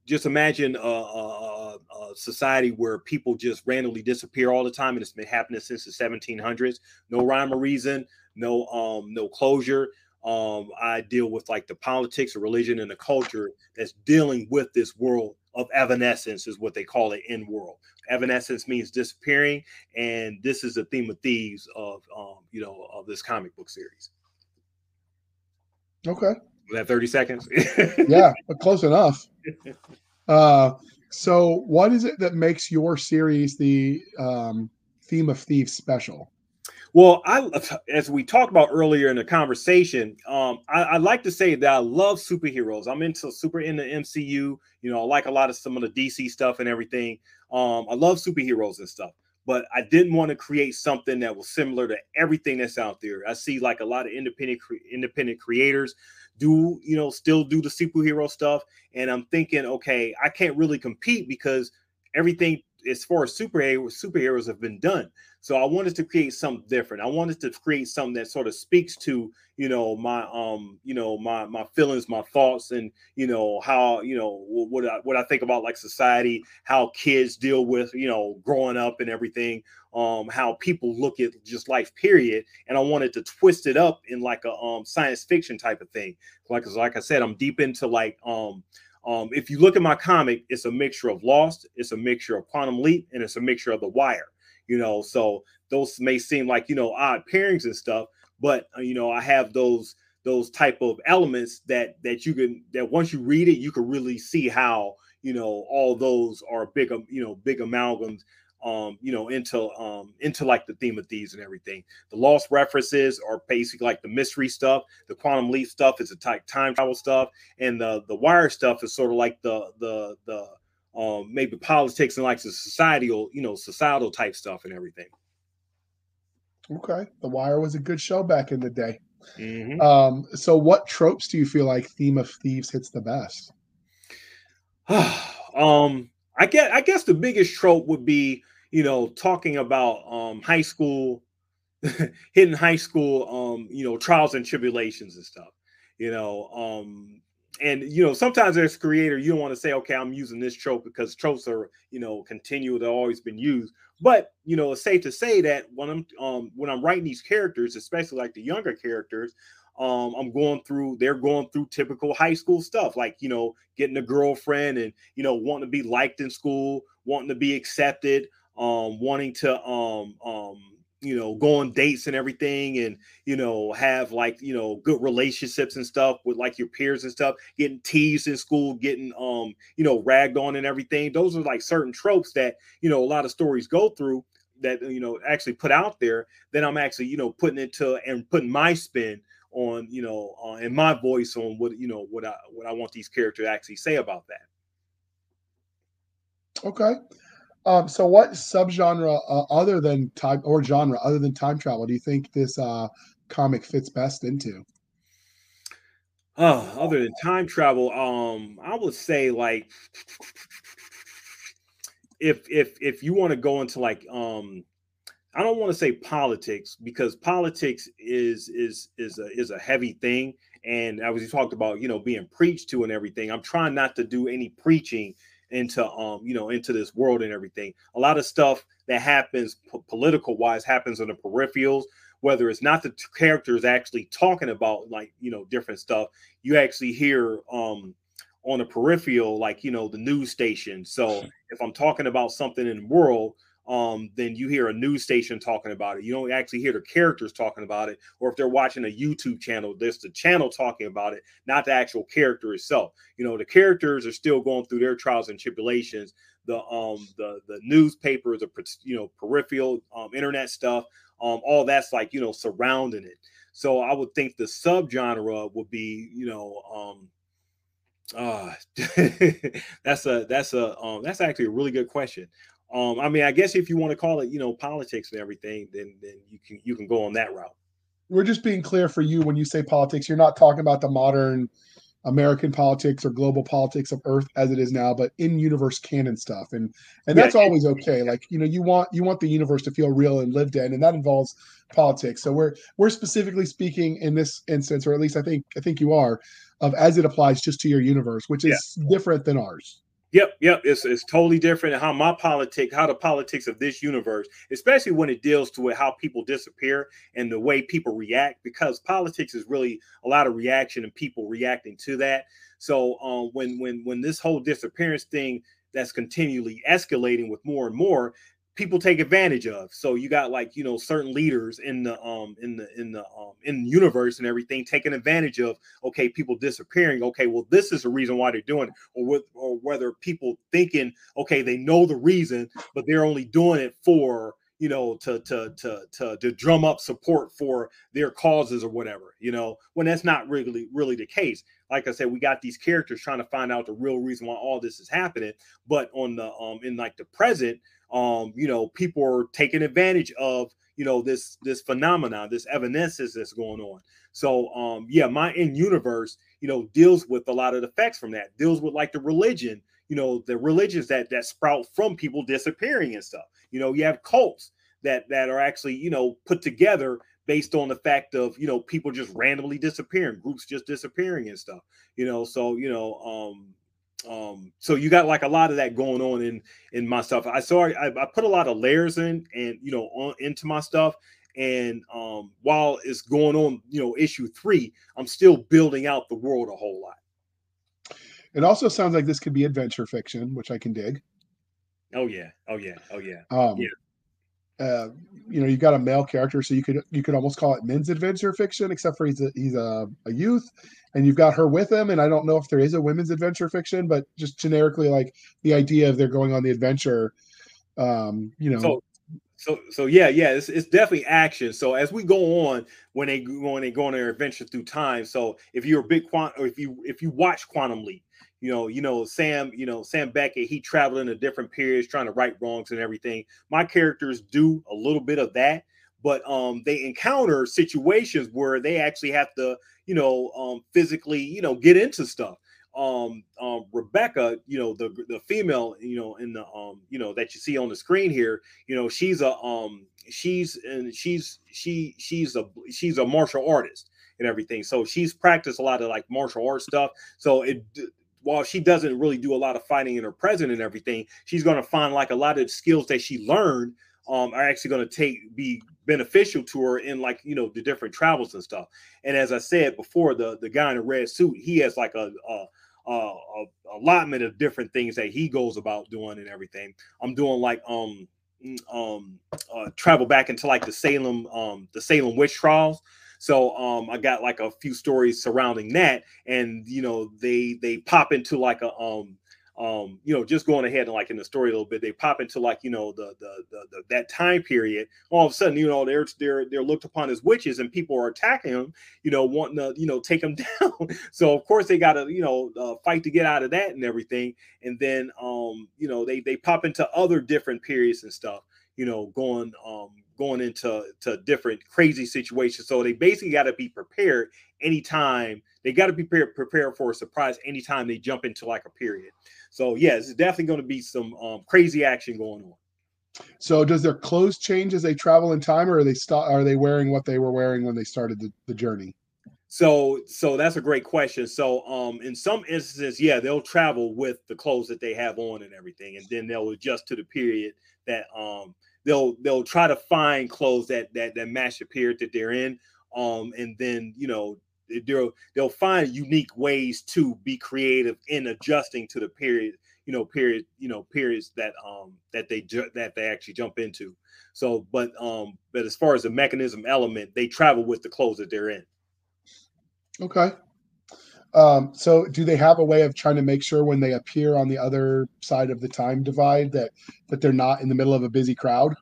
just imagine a, a, a, society where people just randomly disappear all the time, and it's been happening since the 1700s. No rhyme or reason, no um, no closure. Um, I deal with like the politics, the religion, and the culture that's dealing with this world of evanescence, is what they call it in world. Evanescence means disappearing, and this is the theme of thieves of um, you know of this comic book series. Okay. Was that 30 seconds? yeah, but close enough. Uh, so what is it that makes your series the um, theme of thieves special? Well, I as we talked about earlier in the conversation, um, I, I, like to say that I love superheroes. I'm into super in the MCU. You know, I like a lot of some of the DC stuff and everything. Um, I love superheroes and stuff, but I didn't want to create something that was similar to everything that's out there. I see like a lot of independent independent creators do you know still do the superhero stuff, and I'm thinking, okay, I can't really compete because everything as far as superheroes superheroes have been done. So I wanted to create something different. I wanted to create something that sort of speaks to, you know, my um, you know, my my feelings, my thoughts, and you know how you know what I what I think about like society, how kids deal with you know growing up and everything, um, how people look at just life, period. And I wanted to twist it up in like a um science fiction type of thing. Like like I said, I'm deep into like um um, if you look at my comic, it's a mixture of Lost, it's a mixture of Quantum Leap, and it's a mixture of The Wire you know? So those may seem like you know odd pairings and stuff but uh, you know i have those those type of elements that that you can that once you read it you can really see how you know all those are big um, you know big amalgams um you know into um into like the theme of thieves and everything the lost references are basically like the mystery stuff the quantum leap stuff is a type time travel stuff and the the wire stuff is sort of like the the the um, maybe politics and like the societal, you know, societal type stuff and everything. Okay, The Wire was a good show back in the day. Mm-hmm. Um, so, what tropes do you feel like Theme of Thieves hits the best? um, I get, I guess the biggest trope would be, you know, talking about um, high school, hitting high school, um, you know, trials and tribulations and stuff. You know, um, and you know sometimes as creator you don't want to say okay i'm using this trope because tropes are you know continual; they've always been used but you know it's safe to say that when i'm um when i'm writing these characters especially like the younger characters um i'm going through they're going through typical high school stuff like you know getting a girlfriend and you know wanting to be liked in school wanting to be accepted um wanting to um um you know, go on dates and everything and, you know, have like, you know, good relationships and stuff with like your peers and stuff, getting teased in school, getting, um, you know, ragged on and everything. Those are like certain tropes that, you know, a lot of stories go through that, you know, actually put out there. Then I'm actually, you know, putting it to and putting my spin on, you know, uh, and my voice on what, you know, what I, what I want these characters to actually say about that. Okay. Um, so, what subgenre uh, other than time or genre other than time travel do you think this uh, comic fits best into? Uh, other than time travel, um, I would say like if if if you want to go into like um I don't want to say politics because politics is is is a is a heavy thing. And as we talked about, you know, being preached to and everything. I'm trying not to do any preaching into um you know into this world and everything a lot of stuff that happens p- political wise happens on the peripherals whether it's not the t- characters actually talking about like you know different stuff you actually hear um on the peripheral, like you know, the news station. So if I'm talking about something in the world, um, then you hear a news station talking about it. You don't actually hear the characters talking about it, or if they're watching a YouTube channel, there's the channel talking about it, not the actual character itself. You know, the characters are still going through their trials and tribulations. The um the the newspapers, the you know peripheral um, internet stuff, um all that's like you know surrounding it. So I would think the subgenre would be you know um uh that's a that's a um that's actually a really good question um, I mean, I guess if you want to call it, you know, politics and everything, then then you can you can go on that route. We're just being clear for you when you say politics, you're not talking about the modern American politics or global politics of Earth as it is now, but in universe canon stuff, and and that's yeah, always okay. Like you know, you want you want the universe to feel real and lived in, and that involves politics. So we're we're specifically speaking in this instance, or at least I think I think you are, of as it applies just to your universe, which is yeah. different than ours. Yep, yep. It's it's totally different how my politics, how the politics of this universe, especially when it deals to how people disappear and the way people react, because politics is really a lot of reaction and people reacting to that. So um, when when when this whole disappearance thing that's continually escalating with more and more, people take advantage of. So you got like you know certain leaders in the um in the in the um in the universe and everything taking advantage of okay people disappearing. Okay, well this is the reason why they're doing it, or with or whether people thinking okay they know the reason but they're only doing it for you know to to to to to drum up support for their causes or whatever you know when that's not really really the case like i said we got these characters trying to find out the real reason why all this is happening but on the um in like the present um, you know, people are taking advantage of, you know, this this phenomenon, this evanescence that's going on. So um, yeah, my in universe, you know, deals with a lot of the effects from that, deals with like the religion, you know, the religions that that sprout from people disappearing and stuff. You know, you have cults that that are actually, you know, put together based on the fact of you know people just randomly disappearing groups just disappearing and stuff you know so you know um um so you got like a lot of that going on in in my stuff. I saw I, I put a lot of layers in and you know on into my stuff. And um while it's going on you know issue three i'm still building out the world a whole lot. It also sounds like this could be adventure fiction which i can dig. Oh yeah. Oh yeah. Oh yeah. Um yeah uh, you know, you've got a male character, so you could you could almost call it men's adventure fiction, except for he's a, he's a, a youth, and you've got her with him. And I don't know if there is a women's adventure fiction, but just generically, like the idea of they're going on the adventure, um, you know. So, so, so yeah, yeah, it's, it's definitely action. So as we go on, when they when they go on their adventure through time. So if you're a big quant, or if you if you watch Quantum Leap, you know, you know, Sam, you know, Sam Beckett, he traveled into different periods trying to right wrongs and everything. My characters do a little bit of that, but um they encounter situations where they actually have to, you know, um physically, you know, get into stuff. Um, um Rebecca, you know, the the female, you know, in the um, you know, that you see on the screen here, you know, she's a um she's and she's she she's a she's a martial artist and everything. So she's practiced a lot of like martial arts stuff. So it while she doesn't really do a lot of fighting in her present and everything, she's going to find like a lot of skills that she learned um, are actually going to take be beneficial to her in like you know the different travels and stuff. And as I said before, the the guy in the red suit, he has like a, a a, a, allotment of different things that he goes about doing and everything. I'm doing like um mm, um uh, travel back into like the Salem um the Salem witch trials. So um, I got like a few stories surrounding that, and you know they they pop into like a um um you know just going ahead and like in the story a little bit they pop into like you know the the, the, the that time period. All of a sudden you know they're they're they're looked upon as witches and people are attacking them you know wanting to you know take them down. So of course they got to you know uh, fight to get out of that and everything. And then um you know they they pop into other different periods and stuff you know going um going into to different crazy situations. So they basically got to be prepared anytime they got to be prepared, prepared for a surprise anytime they jump into like a period. So yes, it's definitely going to be some um, crazy action going on. So does their clothes change as they travel in time, or are they stop? Are they wearing what they were wearing when they started the, the journey? So, so that's a great question. So, um, in some instances, yeah, they'll travel with the clothes that they have on and everything, and then they'll adjust to the period that um they'll they'll try to find clothes that that that match the period that they're in um and then you know they'll they'll find unique ways to be creative in adjusting to the period you know period you know periods that um that they ju- that they actually jump into. So but um but as far as the mechanism element they travel with the clothes that they're in. Okay um so do they have a way of trying to make sure when they appear on the other side of the time divide that that they're not in the middle of a busy crowd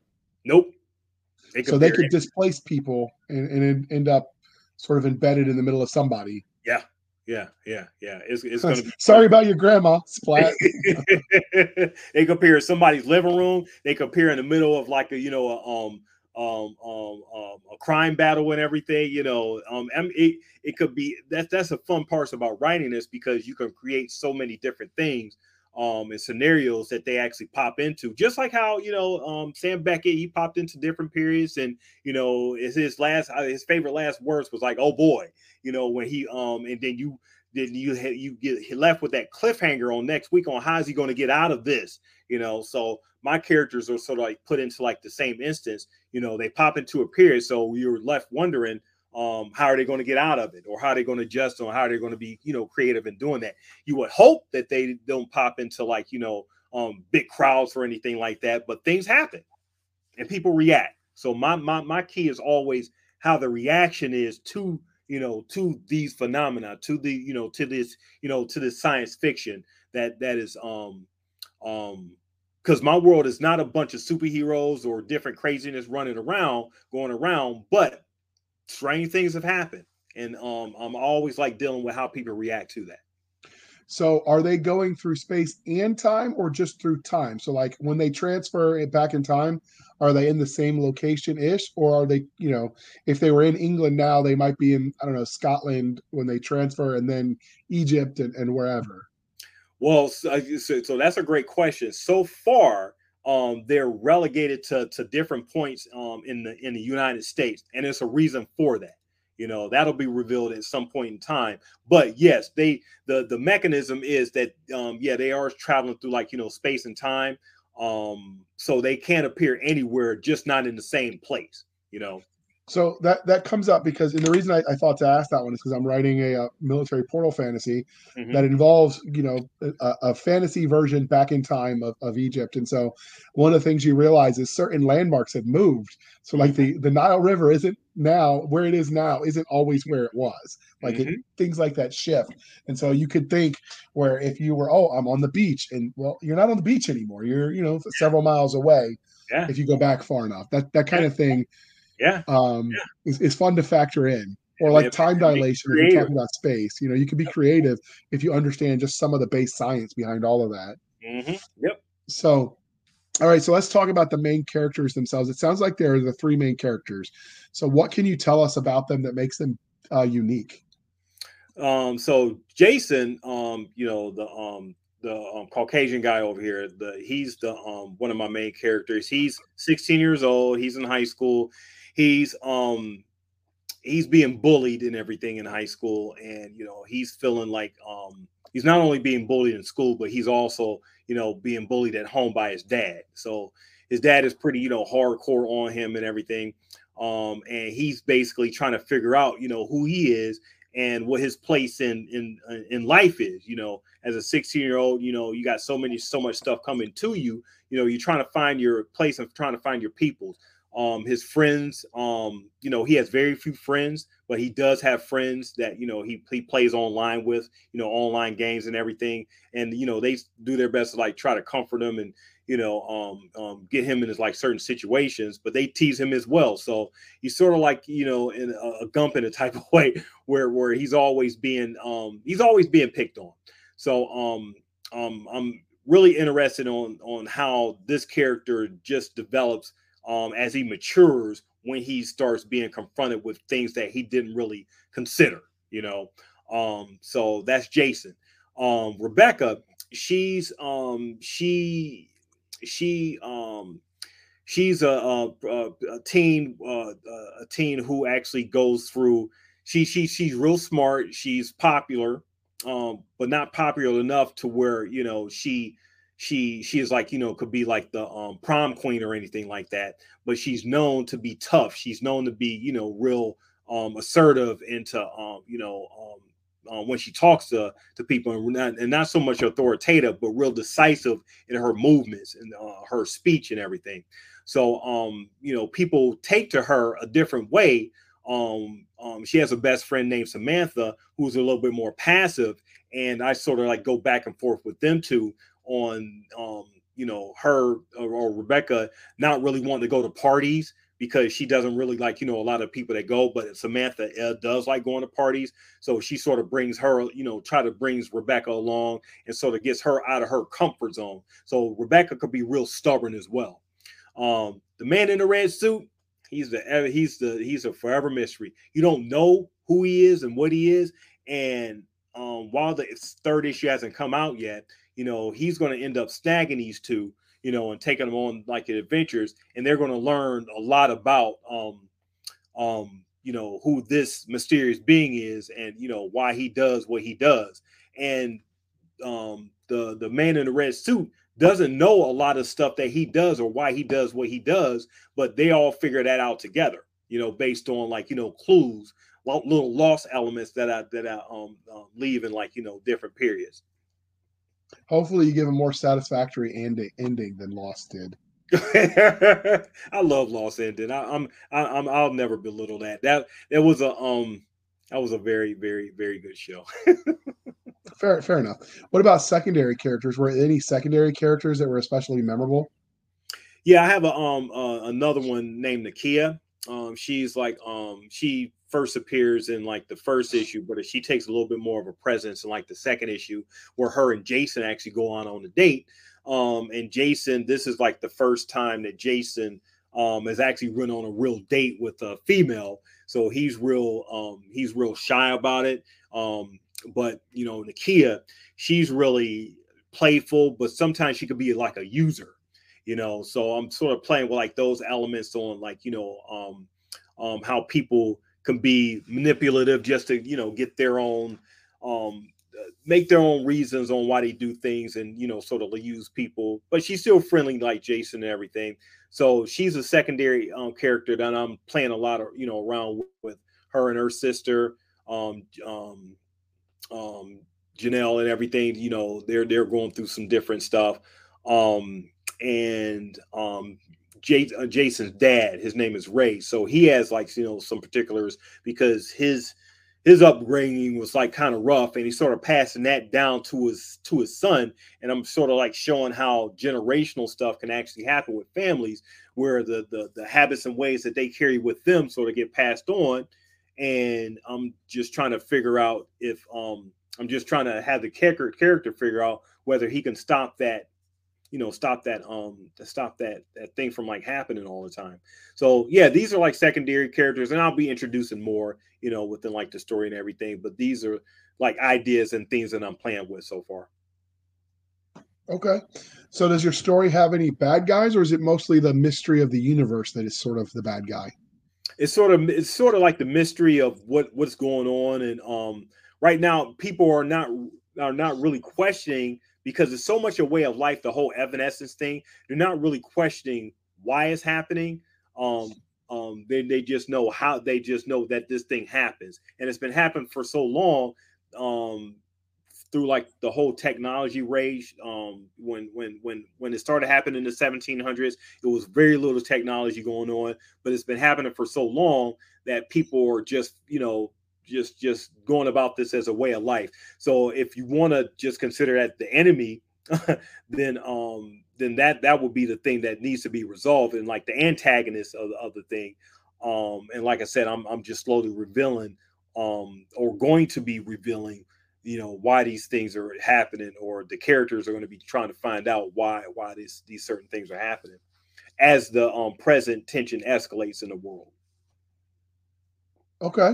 nope they so they could displace people and, and end up sort of embedded in the middle of somebody yeah yeah, yeah, yeah. It's, it's gonna be sorry about your grandma. Splat. they compare in somebody's living room. They compare in the middle of like a you know a, um um um um a crime battle and everything. You know, um, it it could be that's that's a fun part about writing this because you can create so many different things um and scenarios that they actually pop into just like how you know um sam beckett he popped into different periods and you know is his last uh, his favorite last words was like oh boy you know when he um and then you then you you get left with that cliffhanger on next week on how is he going to get out of this you know so my characters are sort of like put into like the same instance you know they pop into a period so you're left wondering um, how are they going to get out of it? Or how are they going to adjust or how they're going to be you know creative in doing that? You would hope that they don't pop into like you know um, big crowds or anything like that but things happen and people react. So my my, my key is always how the reaction is to you know to these phenomena to the you know to this you know to this science fiction that that is um um because my world is not a bunch of superheroes or different craziness running around going around but strange things have happened, and um, I'm always like dealing with how people react to that. So, are they going through space and time, or just through time? So, like when they transfer it back in time, are they in the same location ish, or are they, you know, if they were in England now, they might be in I don't know Scotland when they transfer, and then Egypt and, and wherever. Well, so, so that's a great question. So far, um, they're relegated to, to different points um, in the in the United States, and it's a reason for that. You know that'll be revealed at some point in time. But yes, they the the mechanism is that um, yeah they are traveling through like you know space and time, um, so they can't appear anywhere, just not in the same place. You know. So that that comes up because, and the reason I, I thought to ask that one is because I'm writing a, a, military portal fantasy mm-hmm. that involves, you know, a, a, fantasy version back in time of, of Egypt. And so, one of the things you realize is certain landmarks have moved. So, like the the Nile River isn't now where it is now isn't always where it was. Like mm-hmm. it, things like that shift. And so you could think where if you were, oh, I'm on the beach, and well, you're not on the beach anymore. You're, you know, several miles away. Yeah. If you go back far enough, that that kind of thing yeah um yeah. Is fun to factor in or like time dilation if you're talking about space you know you can be creative if you understand just some of the base science behind all of that mm-hmm. yep so all right so let's talk about the main characters themselves it sounds like there are the three main characters so what can you tell us about them that makes them uh, unique um so jason um you know the um the um, Caucasian guy over here. The he's the um, one of my main characters. He's 16 years old. He's in high school he's um he's being bullied and everything in high school and you know he's feeling like um he's not only being bullied in school but he's also you know being bullied at home by his dad. So his dad is pretty you know hardcore on him and everything um and he's basically trying to figure out you know who he is and what his place in in in life is you know. As a 16 year old you know you got so many so much stuff coming to you you know you're trying to find your place and trying to find your people um his friends um you know he has very few friends but he does have friends that you know he, he plays online with you know online games and everything. And you know they do their best to like try to comfort him and you know um, um get him in his like certain situations but they tease him as well. So he's sort of like you know in a, a gump in a type of way where where he's always being um he's always being picked on. So um um i'm really interested on on how this character just develops um, as he matures when he starts being confronted with things that he didn't really consider, you know. Um, so that's Jason. Um, Rebecca, she's um, she she um, she's a, a, a teen uh, a teen who actually goes through. She she she's real smart. She's popular, um, but not popular enough to where you know she she she is like you know could be like the um, prom queen or anything like that but she's known to be tough. She's known to be you know real um, assertive into um, you know uh, when she talks to to people and not, and not so much authoritative but real decisive in her movements and uh, her speech and everything. So um you know people take to her a different way. Um, um she has a best friend named samantha who's a little bit more passive and i sort of like go back and forth with them two on um you know her or, or rebecca not really wanting to go to parties because she doesn't really like you know a lot of people that go but samantha uh, does like going to parties. So she sort of brings her you know try to brings rebecca along and sort of gets her out of her comfort zone. So rebecca could be real stubborn as well. Um the man in the red suit he's the he's the he's a forever mystery. You don't know who he is and what he is. And um while the third issue hasn't come out yet you know he's going to end up snagging these two you know, and taking them on like adventures, and they're going to learn a lot about, um, um, you know, who this mysterious being is, and you know why he does what he does, and um, the the man in the red suit doesn't know a lot of stuff that he does or why he does what he does, but they all figure that out together, you know, based on like you know clues, little lost elements that I that I um, um leave in like you know different periods. Hopefully, you give a more satisfactory ending ending than Lost did. I love Lost ending. I, I'm I, I'm I'll never belittle that. That that was a um that was a very very very good show. fair fair enough. What about secondary characters? Were any secondary characters that were especially memorable? Yeah, I have a um uh, another one named Nakia. Um, she's like um she first appears in like the first issue, but she takes a little bit more of a presence in like the second issue, where her and Jason actually go on on a date. Um, and Jason, this is like the first time that Jason um has actually run on a real date with a female. So he's real um he's real shy about it. Um, but you know, Nakia, she's really playful, but sometimes she could be like a user, you know. So I'm sort of playing with like those elements on like, you know, um um how people can be manipulative just to you know get their own um make their own reasons on why they do things and you know sort of use people. But she's still friendly like jason and everything. So she's a secondary um, character that i'm playing a lot of you know around with her and her sister um um um janelle and everything you know they're they're going through some different stuff. Um and um uh, Jason's dad. His name is Ray, so he has like you know some particulars because his his upbringing was like kind of rough, and he's sort of passing that down to his to his son. And I'm sort of like showing how generational stuff can actually happen with families, where the the, the habits and ways that they carry with them sort of get passed on. And I'm just trying to figure out if um I'm just trying to have the character character figure out whether he can stop that you know stop that um to stop that that thing from like happening all the time. So yeah these are like secondary characters and i'll be introducing more you know within like the story and everything but these are like ideas and things that i'm playing with so far. Okay. So does your story have any bad guys or is it mostly the mystery of the universe that is sort of the bad guy? It's sort of it's sort of like the mystery of what what's going on and um right now people are not are not really questioning because it's so much a way of life, the whole evanescence thing. They're not really questioning why it's happening. Um, um, they, they just know how they just know that this thing happens. And it's been happening for so long. Um, through like the whole technology rage um when when when when it started happening in the 1700s it was very little technology going on but it's been happening for so long that people are just you know just just going about this as a way of life. So if you want to just consider that the enemy, then um then that that would be the thing that needs to be resolved and like the antagonist of, of the thing. Um and like I said, I'm I'm just slowly revealing um or going to be revealing you know why these things are happening or the characters are going to be trying to find out why why these these certain things are happening as the um present tension escalates in the world okay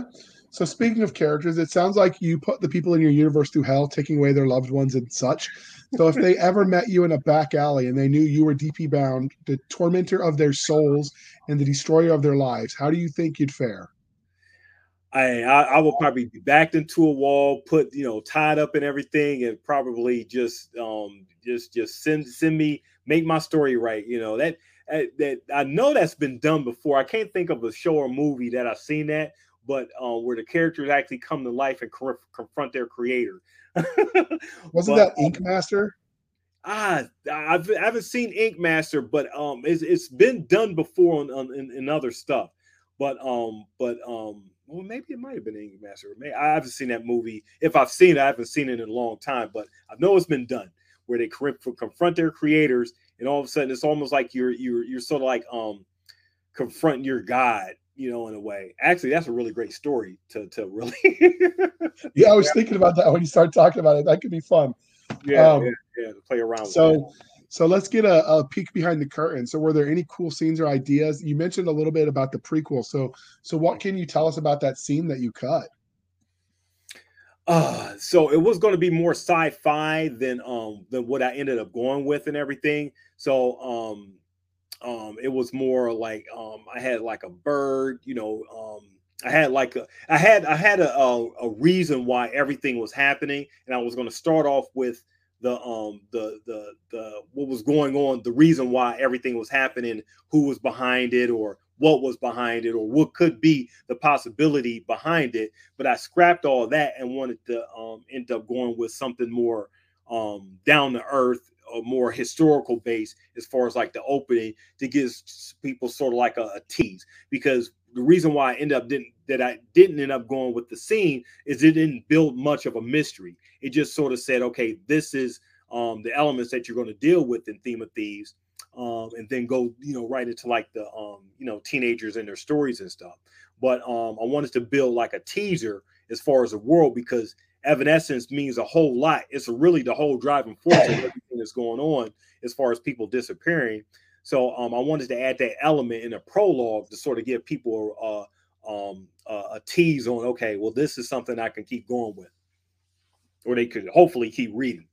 so speaking of characters, it sounds like you put the people in your universe through hell, taking away their loved ones and such. So if they ever met you in a back alley and they knew you were DP Brown, the tormentor of their souls and the destroyer of their lives, how do you think you'd fare? I, I, I will probably be backed into a wall, put you know tied up and everything, and probably just um just just send send me make my story right. You know that that I know that's been done before. I can't think of a show or movie that I've seen that, but uh, where the characters actually come to life and cor- confront their creator. Wasn't but, that Ink Master? Ah, I've, I haven't seen Ink Master, but um, it's, it's been done before on, on in, in, other stuff. But um, but um, well, maybe it might have been Ink Master. Maybe I haven't seen that movie. If I've seen it, I haven't seen it in a long time. But I know it's been done where they confront their creators, and all of a sudden it's almost like you're you're you're sort of like um confronting your God, you know, in a way. Actually, that's a really great story to to really. yeah, I was thinking about that when you started talking about it. That could be fun. Yeah, um, yeah, yeah, to play around. So. So let's get a, a, peek behind the curtain. So were there any cool scenes or ideas? You mentioned a little bit about the prequel. So so what can you tell us about that scene that you cut? Uh, so it was going to be more sci-fi than um than what I ended up going with and everything. So um um it was more like um I had like a bird, you know, um I had like a I had I had a a, a reason why everything was happening, and I was going to start off with the um the the the what was going on, the reason why everything was happening, who was behind it, or what was behind it, or what could be the possibility behind it. But I scrapped all that and wanted to um end up going with something more um down to earth or more historical base as far as like the opening to give people sort of like a, a tease because the reason why I ended up didn't that I didn't end up going with the scene is it didn't build much of a mystery. It just sort of said, okay, this is um, the elements that you're going to deal with in Theme of Thieves, um, and then go, you know, right into like the, um, you know, teenagers and their stories and stuff. But um, I wanted to build like a teaser as far as the world because Evanescence means a whole lot. It's really the whole driving force of everything that's going on as far as people disappearing. So um, I wanted to add that element in a prologue to sort of give people uh, um, uh, a tease on, okay, well, this is something I can keep going with, or they could hopefully keep reading.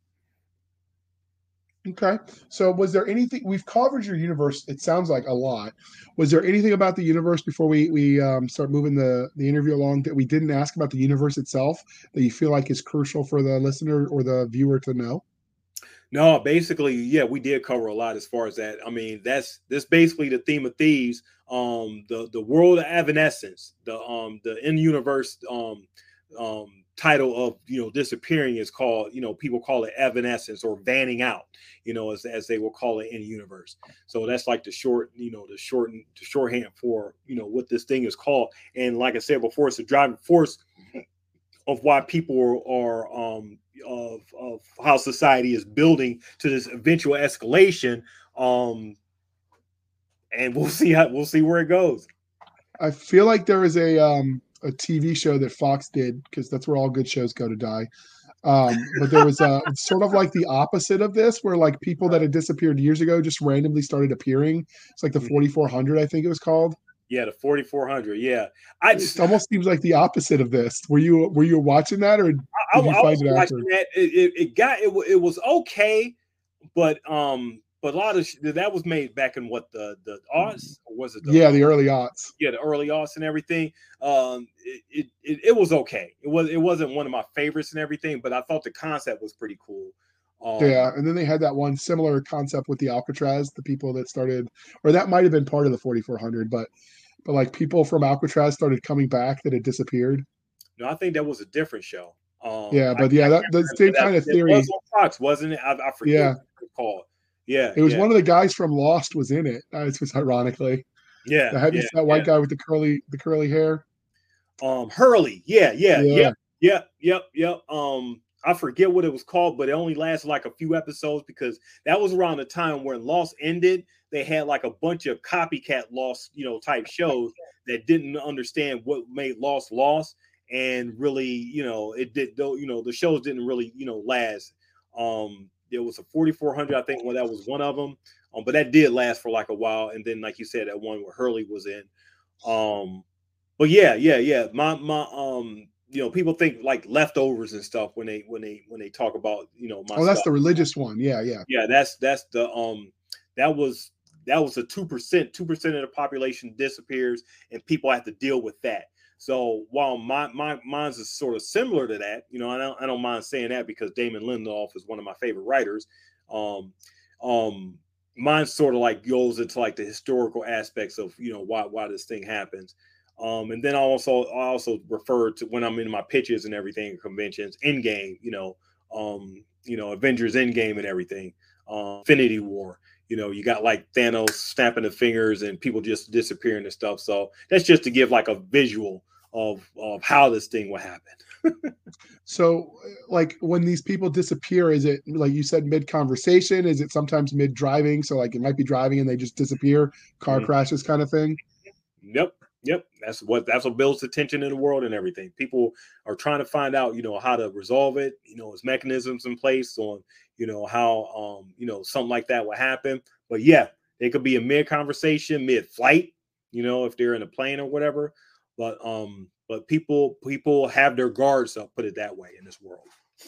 Okay. So, was there anything we've covered your universe? It sounds like a lot. Was there anything about the universe before we we um, start moving the the interview along that we didn't ask about the universe itself that you feel like is crucial for the listener or the viewer to know? No, basically, yeah, we did cover a lot as far as that. I mean, that's that's basically the theme of thieves. Um, the the world of evanescence, the um the in universe um um title of you know disappearing is called you know people call it evanescence or vanning out you know as, as they will call it in the universe so that's like the short you know the short the shorthand for you know what this thing is called and like i said before it's a driving force of why people are um of of how society is building to this eventual escalation. Um, and we'll see how we'll see where it goes. I feel like there is a um a TV show that Fox did because that's where all good shows go to die. Um, but there was a sort of like the opposite of this, where like people that had disappeared years ago just randomly started appearing. It's like the mm-hmm. 4400, I think it was called. Yeah, the 4400. Yeah, I just it almost seems like the opposite of this. Were you were you watching that or did I, you I, find I it after? That. It, it, it, got it. It was okay, but um, but a lot of that was made back in what the the aughts or was it? The, yeah, the early aughts. Yeah, the early aughts and everything. Um, it, it it was okay. It was it wasn't one of my favorites and everything, but I thought the concept was pretty cool. Um, yeah, and then they had that one similar concept with the Alcatraz, the people that started, or that might have been part of the 4400, but but like people from Alcatraz started coming back that had disappeared. No, I think that was a different show. Um, yeah, but I, yeah, that the same kind of theory. It was on Fox, wasn't it? I, I forget yeah. called. Yeah, it was yeah. one of the guys from Lost was in it. It was ironically. Yeah, that, yeah, that white guy with the curly the curly hair. Um, Hurley. Yeah, yeah, yeah, yeah, yep, yep. Um, I forget what it was called, but it only lasted like a few episodes because that was around the time when Lost ended. They had like a bunch of copycat Lost, you know, type shows that didn't understand what made Lost Lost, and really, you know, it did. Though, you know, the shows didn't really, you know, last. Um, there was a 4400, I think, well, that was one of them. Um, but that did last for like a while, and then, like you said, that one where Hurley was in. Um, but yeah, yeah, yeah. My my um you know people think like leftovers and stuff when they when they when they talk about you know my. oh that's stuff. the religious one yeah yeah yeah that's that's the um that was that was a two percent two percent of the population disappears and people have to deal with that so while my my mine's is sort of similar to that you know i don't i don't mind saying that because damon lindelof is one of my favorite writers um um mine sort of like goes into like the historical aspects of you know why why this thing happens Um, and then I also I also refer to when I'm in my pitches and everything conventions, in game, you know, um, you know, Avengers Endgame and everything, uh, Infinity War. You know, you got like Thanos snapping the fingers and people just disappearing and stuff. So that's just to give like a visual of of how this thing will happen. so, like when these people disappear, is it like you said mid conversation? Is it sometimes mid driving? So like it might be driving and they just disappear, car mm-hmm. crashes kind of thing. Yep. Yep, that's what that's what builds the tension in the world and everything. People are trying to find out, you know, how to resolve it. You know, its mechanisms in place on, you know, how um, you know, something like that would happen. But yeah, it could be a mid conversation, mid flight. You know, if they're in a plane or whatever. But um, but people people have their guards up, put it that way, in this world.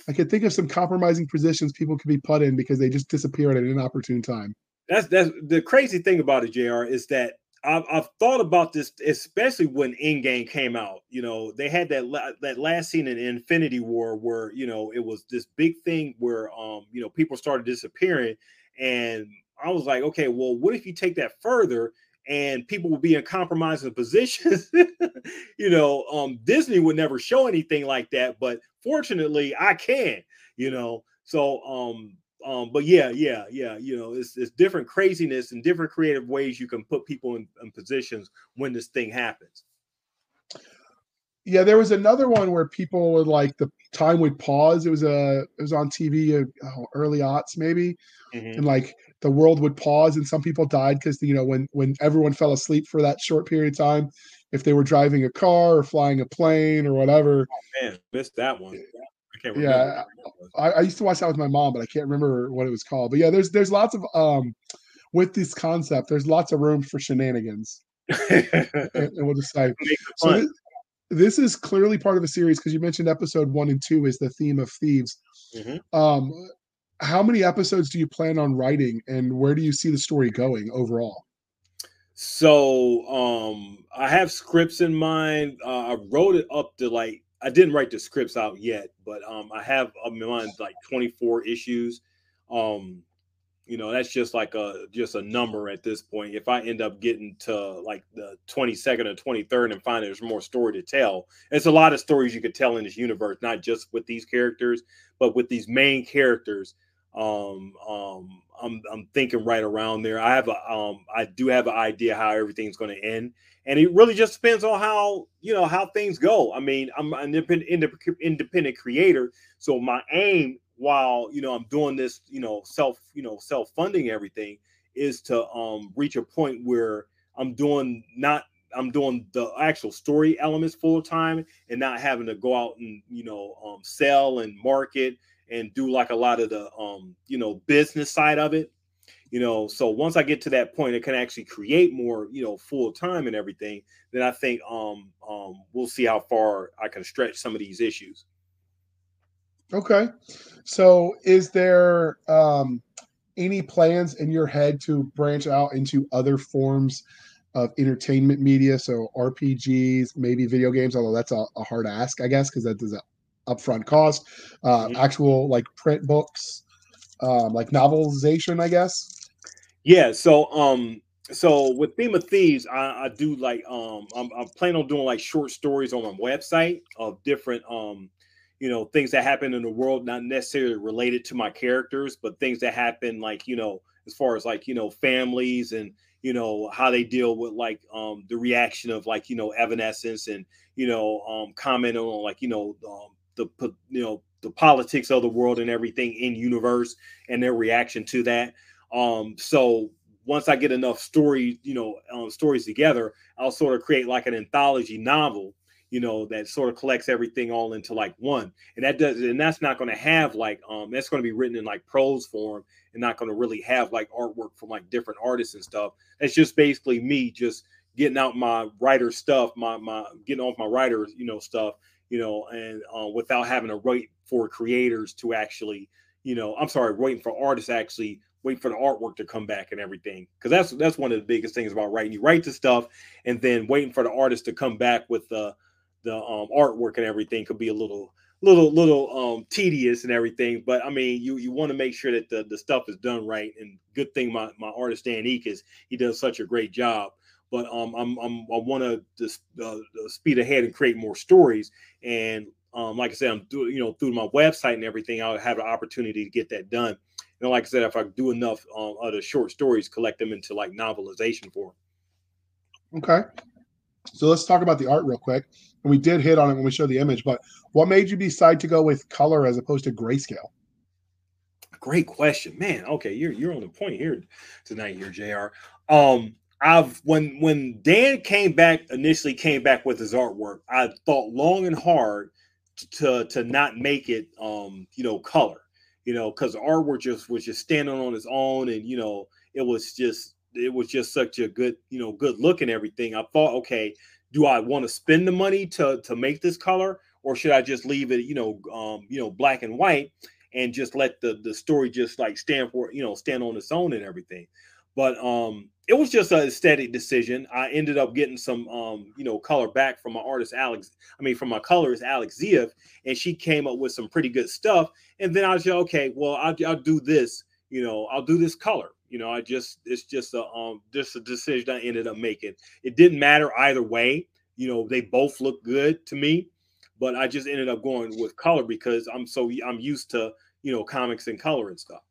I can think of some compromising positions people could be put in because they just disappear at an inopportune time. That's that's the crazy thing about it, Jr. Is that I've, I've thought about this, especially when Endgame came out. You know, they had that la- that last scene in Infinity War where you know it was this big thing where um you know people started disappearing, and I was like, okay, well, what if you take that further and people will be in compromising positions? you know, um, Disney would never show anything like that, but fortunately, I can. You know, so um, um, but yeah, yeah, yeah, you know, it's, it's different craziness and different creative ways you can put people in, in positions when this thing happens. Yeah, there was another one where people would like the time would pause. It was a it was on TV uh, oh, early aughts maybe, mm-hmm. and like the world would pause and some people died because you know when when everyone fell asleep for that short period of time, if they were driving a car or flying a plane or whatever. Oh, man, missed that one Yeah, I, I, used to watch that with my mom, but I can't remember what it was called. But yeah, there's there's lots of um with this concept. There's lots of room for shenanigans, and, and, we'll decide. So this, this, is clearly part of a series because you mentioned episode one and two is the theme of thieves. Mm-hmm. Um, how many episodes do you plan on writing, and where do you see the story going overall? So um I have scripts in mind. Uh, I wrote it up to like I didn't write the scripts out yet, but um, I have in mind like 24 issues. Um, you know, that's just like a just a number at this point. If I end up getting to like the 22nd or 23rd and find there's more story to tell, it's a lot of stories you could tell in this universe, not just with these characters, but with these main characters. Um, um, I'm I'm thinking right around there. I have a um, I do have an idea how everything's going to end, and it really just depends on how you know how things go. I mean, I'm an independent independent creator, so my aim while you know I'm doing this, you know, self you know self funding everything, is to um reach a point where I'm doing not I'm doing the actual story elements full time and not having to go out and you know um, sell and market and do like a lot of the um you know business side of it you know so once i get to that point it can actually create more you know full time and everything then i think um um we'll see how far i can stretch some of these issues okay so is there um any plans in your head to branch out into other forms of entertainment media so rpgs maybe video games although that's a, a hard ask i guess because that does an upfront cost uh mm-hmm. actual like print books um, like novelization, I guess. Yeah. So um so with theme of thieves, I, I do like um I'm, I'm planning on doing like short stories on my website of different um you know things that happen in the world, not necessarily related to my characters, but things that happen like you know as far as like you know families and you know how they deal with like um the reaction of like you know evanescence and you know um comment on like you know um the you know the politics of the world and everything in universe and their reaction to that um, so once I get enough story, you know, um, stories together, I'll sort of create like an anthology novel, you know, that sort of collects everything all into like one. And that does, and that's not going to have like, um, that's going to be written in like prose form and not going to really have like artwork from like different artists and stuff. That's just basically me just getting out my writer stuff, my my getting off my writer, you know, stuff, you know, and uh, without having to wait for creators to actually, you know, I'm sorry, waiting for artists actually for the artwork to come back and everything. Because that's that's one of the biggest things about writing. You write the stuff and then waiting for the artist to come back with the the um, artwork and everything could be a little little little um tedious and everything. But i mean you you want to make sure that the, the stuff is done right. And good thing my my artist dan Eek is he does such a great job. But um, I'm, I'm I want to just uh, speed ahead and create more stories. And um, like I said, I'm doing you know through my website and everything, I'll have an opportunity to get that done. And like I said, if I do enough um, other short stories, collect them into like novelization form. Okay. So let's talk about the art real quick. And we did hit on it when we showed the image, but what made you decide to go with color as opposed to grayscale? Great question, man. Okay, you're you're on the point here tonight, here, Jr. Um, I've when when Dan came back initially came back with his artwork, I thought long and hard to to not make it um you know color, you know, because artwork just was just standing on its own, and you know it was just it was just such a good you know good look and everything. I thought, okay, do I want to spend the money to to make this color, or should I just leave it you know um you know black and white? and just let the the story just like stand for you know stand on its own and everything but um it was just a aesthetic decision. I ended up getting some um you know color back from my artist alex i mean from my colorist alex ziev and she came up with some pretty good stuff. And then i like okay well I'll, I'll do this you know i'll do this color. You know i just it's just a um just a decision i ended up making. It didn't matter either way. You know they both look good to me but I just ended up going with color because I'm so I'm used to you know comics and color and stuff.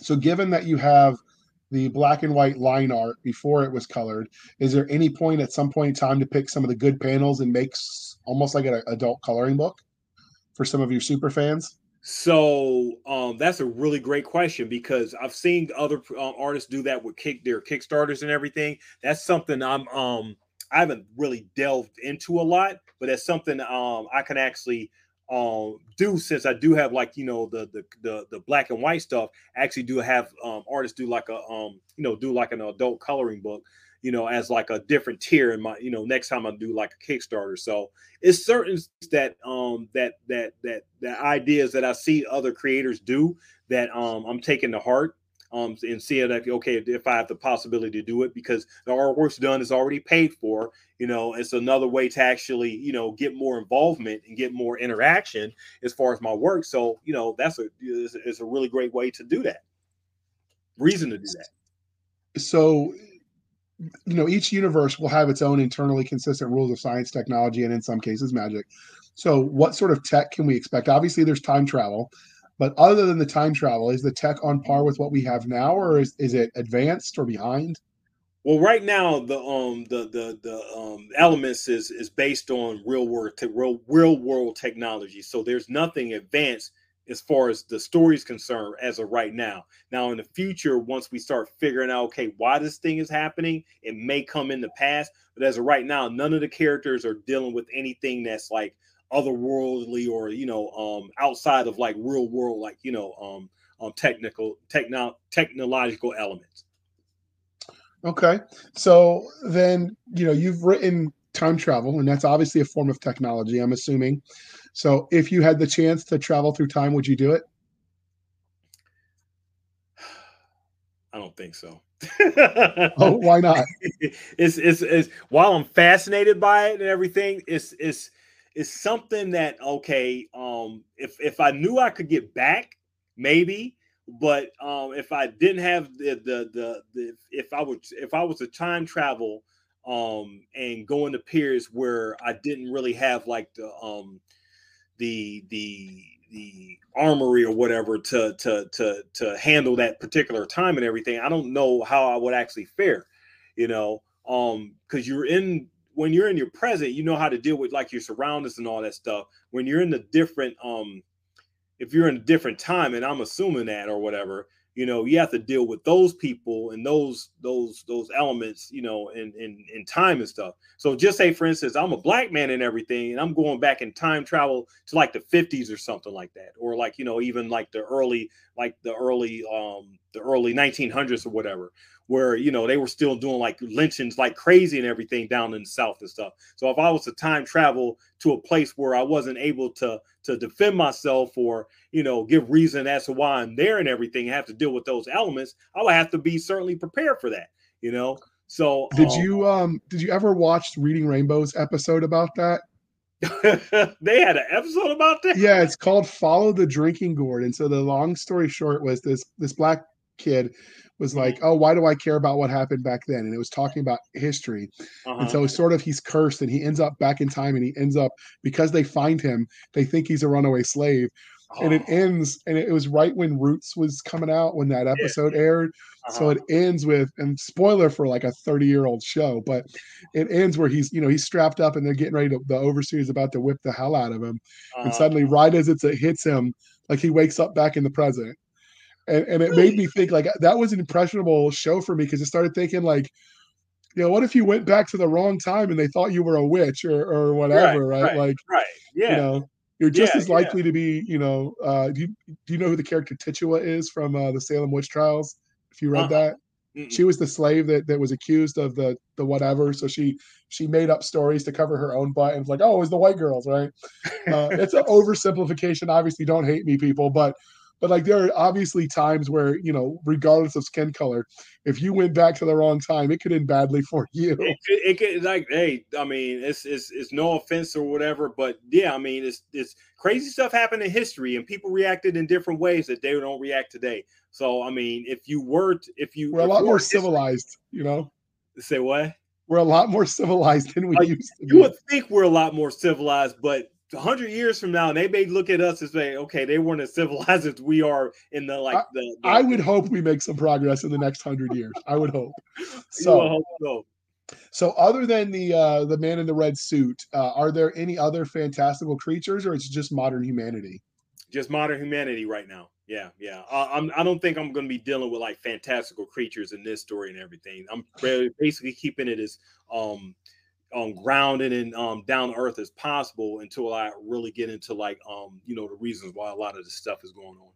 So, given that you have the black and white line art before it was colored, is there any point at some point in time to pick some of the good panels and make almost like an adult coloring book for some of your super fans? So um, that's a really great question because I've seen other uh, artists do that with kick their Kickstarters and everything. That's something I'm um I haven't really delved into a lot, but that's something um I can actually um do since I do have like you know the the the, the black and white stuff. I actually do have um artists do like a um you know do like an adult coloring book you know, as like a different tier in my, you know, next time I do like a Kickstarter. So it's certain that um that that that that ideas that I see other creators do that um I'm taking to heart um, and seeing that okay, if I have the possibility to do it because the artwork's done is already paid for, you know, it's another way to actually, you know, get more involvement and get more interaction as far as my work. So, you know, that's a it's a really great way to do that. Reason to do that. So, you know, each universe will have its own internally consistent rules of science, technology, and in some cases, magic. So, what sort of tech can we expect? Obviously, there's time travel. But other than the time travel, is the tech on par with what we have now, or is, is it advanced or behind? Well, right now the um the the the um elements is is based on real world to real real world technology. So there's nothing advanced as far as the story is concerned as of right now. Now in the future, once we start figuring out okay why this thing is happening, it may come in the past. But as of right now, none of the characters are dealing with anything that's like otherworldly or you know um outside of like real world like you know um um technical techno technological elements. Okay. So then you know you've written time travel and that's obviously a form of technology i'm assuming. So if you had the chance to travel through time would you do it? I don't think so. Oh why not? It's, it's it's while i'm fascinated by it and everything it's it's is something that okay, um, if if I knew I could get back, maybe, but um, if I didn't have the the the, the if I would if I was to time travel um and go into periods where I didn't really have like the um the the the armory or whatever to to to to handle that particular time and everything i don't know how i would actually fare you know um because you're in when you're in your present, you know how to deal with like your surroundings and all that stuff. When you're in the different, um, if you're in a different time, and I'm assuming that or whatever, you know, you have to deal with those people and those those those elements, you know, in in in time and stuff. So just say, for instance, I'm a black man and everything, and I'm going back in time travel to like the 50s or something like that, or like you know, even like the early like the early um the early 1900s or whatever where you know they were still doing like lynchings like crazy and everything down in the south and stuff. So if I was to time travel to a place where I wasn't able to to defend myself or you know give reason as to why I'm there and everything, have to deal with those elements, I would have to be certainly prepared for that. You know. So did um, you um did you ever watch Reading Rainbows episode about that? they had an episode about that. Yeah, it's called "Follow the Drinking Gourd." And so the long story short was this: this black kid was like, "Oh, why do I care about what happened back then?" And it was talking about history, Uh-huh. and so it's sort of he's cursed, and he ends up back in time, and he ends up because they find him, they think he's a runaway slave, and it Oh, ends, and it was right when Roots was coming out when that episode aired, so uh-huh. it ends with, and spoiler for like a thirty year old show, but it ends where he's you know he's strapped up, and they're getting ready to the overseer's about to whip the hell out of him, and Uh-huh. suddenly right as it's, it hits him, like he wakes up back in the present and, and it made me think like that was an impressionable show for me because I started thinking like, you know, what if you went back to the wrong time and they thought you were a witch or or whatever, right? right, Like, right. Yeah. you know, you're just Yeah, as likely to be, you know, uh, do you do you know who the character Tituba is from uh, the Salem witch trials? If you read Uh-uh. that, Mm-mm. she was the slave that, that was accused of the the whatever. So she she made up stories to cover her own butt and was like, oh, it was the white girls, right? Uh, it's an oversimplification. Obviously, don't hate me, people, but but like there are obviously times where you know, regardless of skin color, if you went back to the wrong time, it could end badly for you. it could, it could like hey i mean it's, it's it's no offense or whatever but yeah i mean it's it's crazy stuff happened in history and people reacted in different ways that they don't react today so i mean if you were to, if you We're a lot more were history- civilized, you know. say what We're a lot more civilized than we Like, used to you be. would think we're a lot more civilized but 100 years from now they may look at us and say okay they weren't as civilized as we are in the like the, the I would hope we make some progress in the next hundred years. I would hope. So, hope so. so other than the uh, the man in the red suit, uh, are there any other fantastical creatures, or it's just modern humanity? just modern humanity right now. Yeah, yeah. I, I'm. I don't think I'm going to be dealing with like fantastical creatures in this story and everything. I'm basically keeping it as um, um grounded and um down to earth as possible until I really get into like um you know the reasons why a lot of this stuff is going on.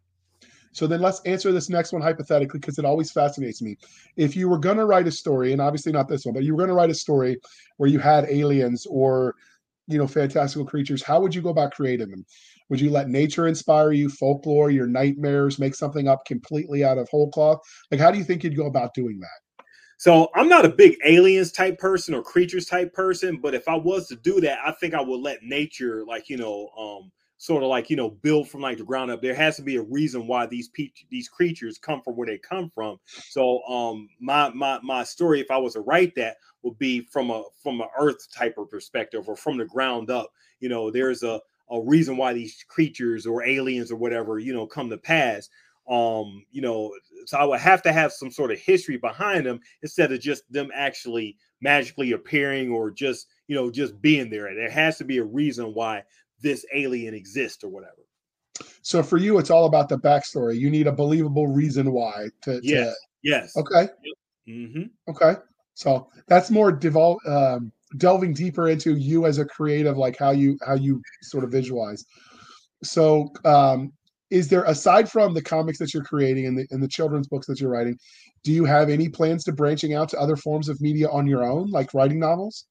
So then let's answer this next one hypothetically because it always fascinates me. If you were going to write a story, and obviously not this one, but you were going to write a story where you had aliens or you know fantastical creatures, how would you go about creating them? Would you let nature inspire you, folklore, your nightmares, make something up completely out of whole cloth? Like, how do you think you'd go about doing that? So I'm not a big aliens type person or creatures type person, but if I was to do that, I think I would let nature, like you know, um, sort of like you know, build from like the ground up. There has to be a reason why these pe- these creatures come from where they come from. So um, my my my story, if I was to write that, would be from a from an Earth type of perspective or from the ground up. You know, there's a a reason why these creatures or aliens or whatever you know come to pass um you know so i would have to have some sort of history behind them instead of just them actually magically appearing or just you know just being there there has to be a reason why this alien exists or whatever So for you, it's all about the backstory. You need a believable reason why to. yes yes okay. hmm Okay. So that's more devol- um, delving deeper into you as a creative, like how you how you sort of visualize. So, um, is there aside from the comics that you're creating and the and the children's books that you're writing, do you have any plans to branching out to other forms of media on your own, like writing novels?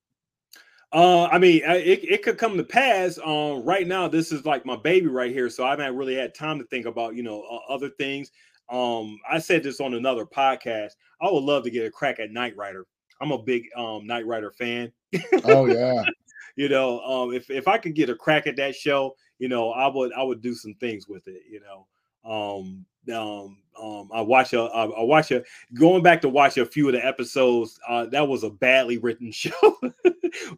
Uh, I mean, it, it could come to pass. Um, right now, this is like my baby right here, so I haven't really had time to think about you know uh, other things. Um, I said this on another podcast. I would love to get a crack at Knight Rider. I'm a big um Knight Rider fan. Oh yeah, you know, um, if if I could get a crack at that show, you know, I would I would do some things with it. You know, um, um, um, I watch a I, watch a going back to watch a few of the episodes. Uh, that was a badly written show,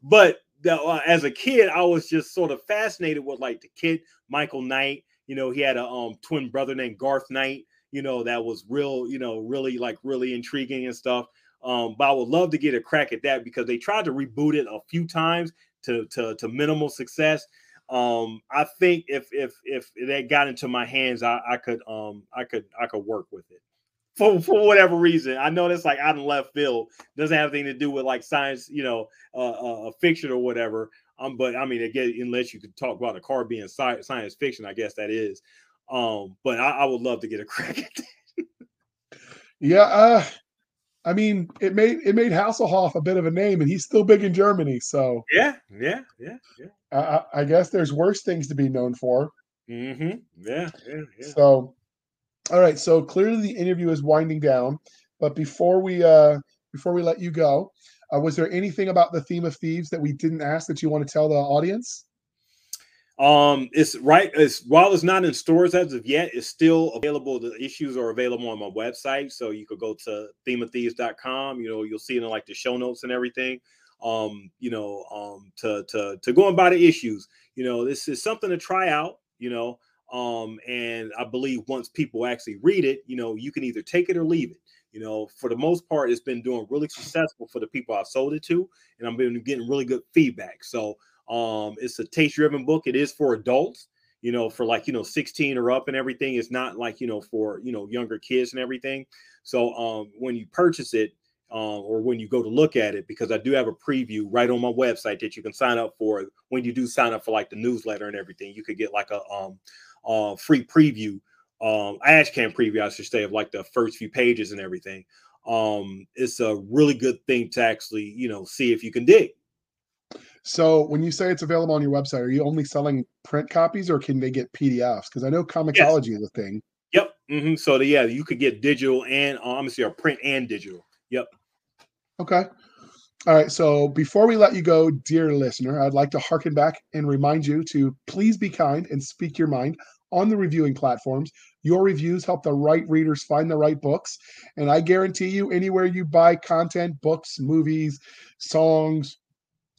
but the, uh, as a kid, I was just sort of fascinated with like the kid Michael Knight. You know, he had a um twin brother named Garth Knight. You know, that was real. You know, really like really intriguing and stuff. Um, but I would love to get a crack at that because they tried to reboot it a few times to to, to minimal success. Um, I think if if if that got into my hands, I, I could um I could I could work with it for for whatever reason. I know that's like out in left field, doesn't have anything to do with like science, you know, uh, uh fiction or whatever. Um, but I mean, again, unless you could talk about a car being sci- science fiction, I guess that is. Um, but I, I would love to get a crack at that. yeah. Uh, I mean, it made it made Hasselhoff a bit of a name, and he's still big in Germany. So Yeah, yeah, yeah, yeah. I, I guess there's worse things to be known for. Mm-hmm. Yeah, yeah, yeah. So, all right. So clearly the interview is winding down, but before we uh before we let you go, uh, was there anything about the theme of thieves that we didn't ask that you want to tell the audience? Um, it's right. It's while it's not in stores as of yet, it's still available. The issues are available on my website, so you could go to themeofthieves.com. You know, you'll see it in like the show notes and everything. Um, you know, um, to to to go and buy the issues. You know, this is something to try out. You know, um, and I believe once people actually read it, you know, you can either take it or leave it. You know, for the most part, it's been doing really successful for the people I've sold it to, and I've been getting really good feedback. So um, it's a taste driven book. It is for adults, you know, for like, you know, 16 or up and everything. It's not like, you know, for, you know, younger kids and everything. So um, when you purchase it, um, or when you go to look at it, because I do have a preview right on my website that you can sign up for. When you do sign up for like the newsletter and everything, you could get like a um, uh, free preview, um, ash can preview, I should say, of like the first few pages and everything. Um, it's a really good thing to actually, you know, see if you can dig. So when you say it's available on your website, are you only selling print copies or can they get PDFs? Because I know Comixology yes. is a thing. Yep. Mm-hmm. So the, yeah, you could get digital and obviously, um, or print and digital. Yep. Okay. All right. So before we let you go, dear listener, I'd like to harken back and remind you to please be kind and speak your mind on the reviewing platforms. Your reviews help the right readers find the right books. And I guarantee you, anywhere you buy content, books, movies, songs,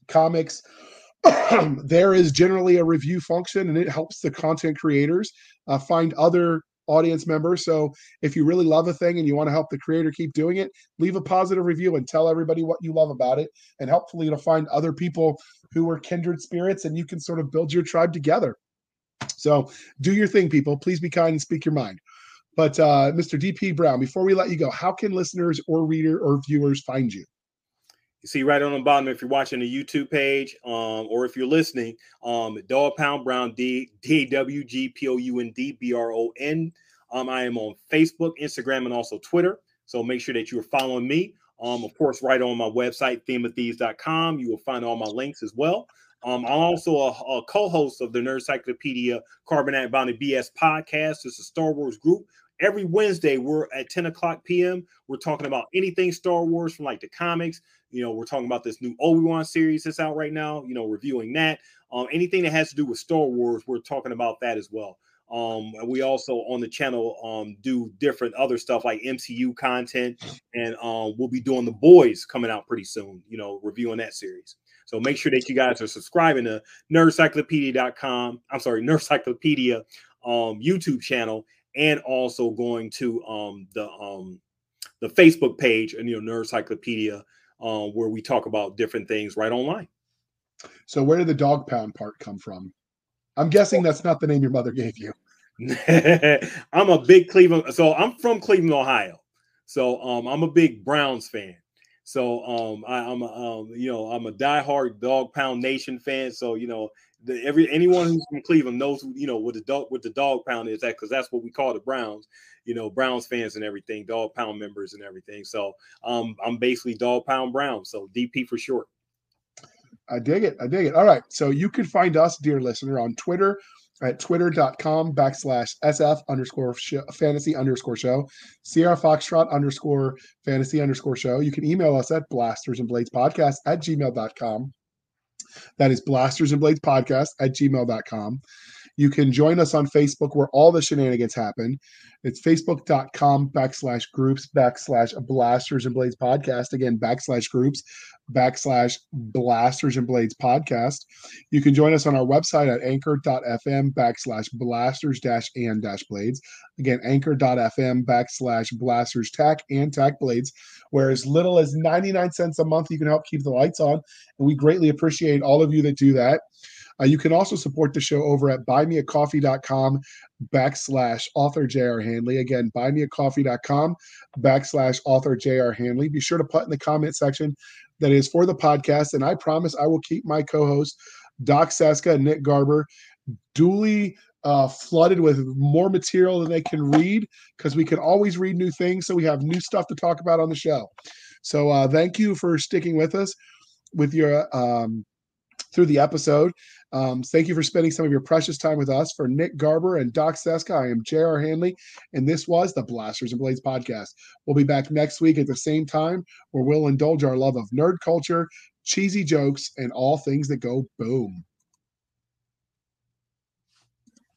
comics, there is generally a review function and it helps the content creators uh, find other audience members. So if you really love a thing and you want to help the creator keep doing it, leave a positive review and tell everybody what you love about it. And hopefully you'll find other people who are kindred spirits and you can sort of build your tribe together. So do your thing, people. Please be kind and speak your mind. But uh, Mr. DP Brown, before we let you go, how can listeners or reader or viewers find you? You see right on the bottom if you're watching the YouTube page, um, or if you're listening, um, Dog Pound Brown D D W G P O U N D B R O N. Um, I am on Facebook, Instagram, and also Twitter. So make sure that you are following me. Um, of course, right on my website, themeofthieves.com. You will find all my links as well. Um, I'm also a, a, co-host of the Nerd Cyclopedia Carbonite Bounty BS podcast. It's a Star Wars group every Wednesday we're at 10 o'clock p.m. We're talking about anything Star Wars from like the comics. You know, we're talking about this new Obi-Wan series that's out right now, you know, reviewing that. Um, anything that has to do with Star Wars, we're talking about that as well. Um, we also on the channel um do different other stuff like MCU content, and um we'll be doing the boys coming out pretty soon, you know, reviewing that series. So make sure that you guys are subscribing to nerdcyclopedia.com. I'm sorry, Nerdcyclopedia um YouTube channel and also going to um, the um, the Facebook page and you know Nerdcyclopedia, um, where we talk about different things right online. So where did the dog pound part come from? I'm guessing that's not the name your mother gave you. I'm a big Cleveland, so I'm from Cleveland, Ohio. So um, I'm a big Browns fan. So um, I, am a, um, you know, I'm a diehard Dog Pound Nation fan. So you know, the, every anyone who's from Cleveland knows, you know, what the dog what the Dog Pound is that because that's what we call the Browns. You know, Browns fans and everything, Dog Pound members and everything. So um, I'm basically Dog Pound Brown. So DP for short. I dig it. I dig it. All right. So you can find us, dear listener, on Twitter at twitter.com backslash SF underscore fantasy underscore show, Sierra Foxtrot underscore fantasy underscore show. You can email us at blasters and blades podcast at gmail.com. That is blasters and blades podcast at gmail.com. You can join us on Facebook where all the shenanigans happen. It's facebook.com backslash groups backslash blasters and blades podcast. Again, backslash groups backslash blasters and blades podcast. You can join us on our website at anchor.fm backslash blasters dash and dash blades. Again, anchor.fm backslash blasters tack and tack blades, where as little as 99 cents a month, you can help keep the lights on. And we greatly appreciate all of you that do that. Uh, you can also support the show over at buymeacoffee.com backslash author J.R. Handley. Again, buymeacoffee.com backslash author J.R. Handley. Be sure to put in the comment section that is for the podcast. And I promise I will keep my co host, Doc Cisca and Nick Garber, duly uh, flooded with more material than they can read because we can always read new things. So we have new stuff to talk about on the show. So uh, thank you for sticking with us with your um, through the episode. Um, thank you for spending some of your precious time with us. For Nick Garber and Doc Cisca, I am J.R. Handley, and this was the Blasters and Blades podcast. We'll be back next week at the same time where we'll indulge our love of nerd culture, cheesy jokes, and all things that go boom.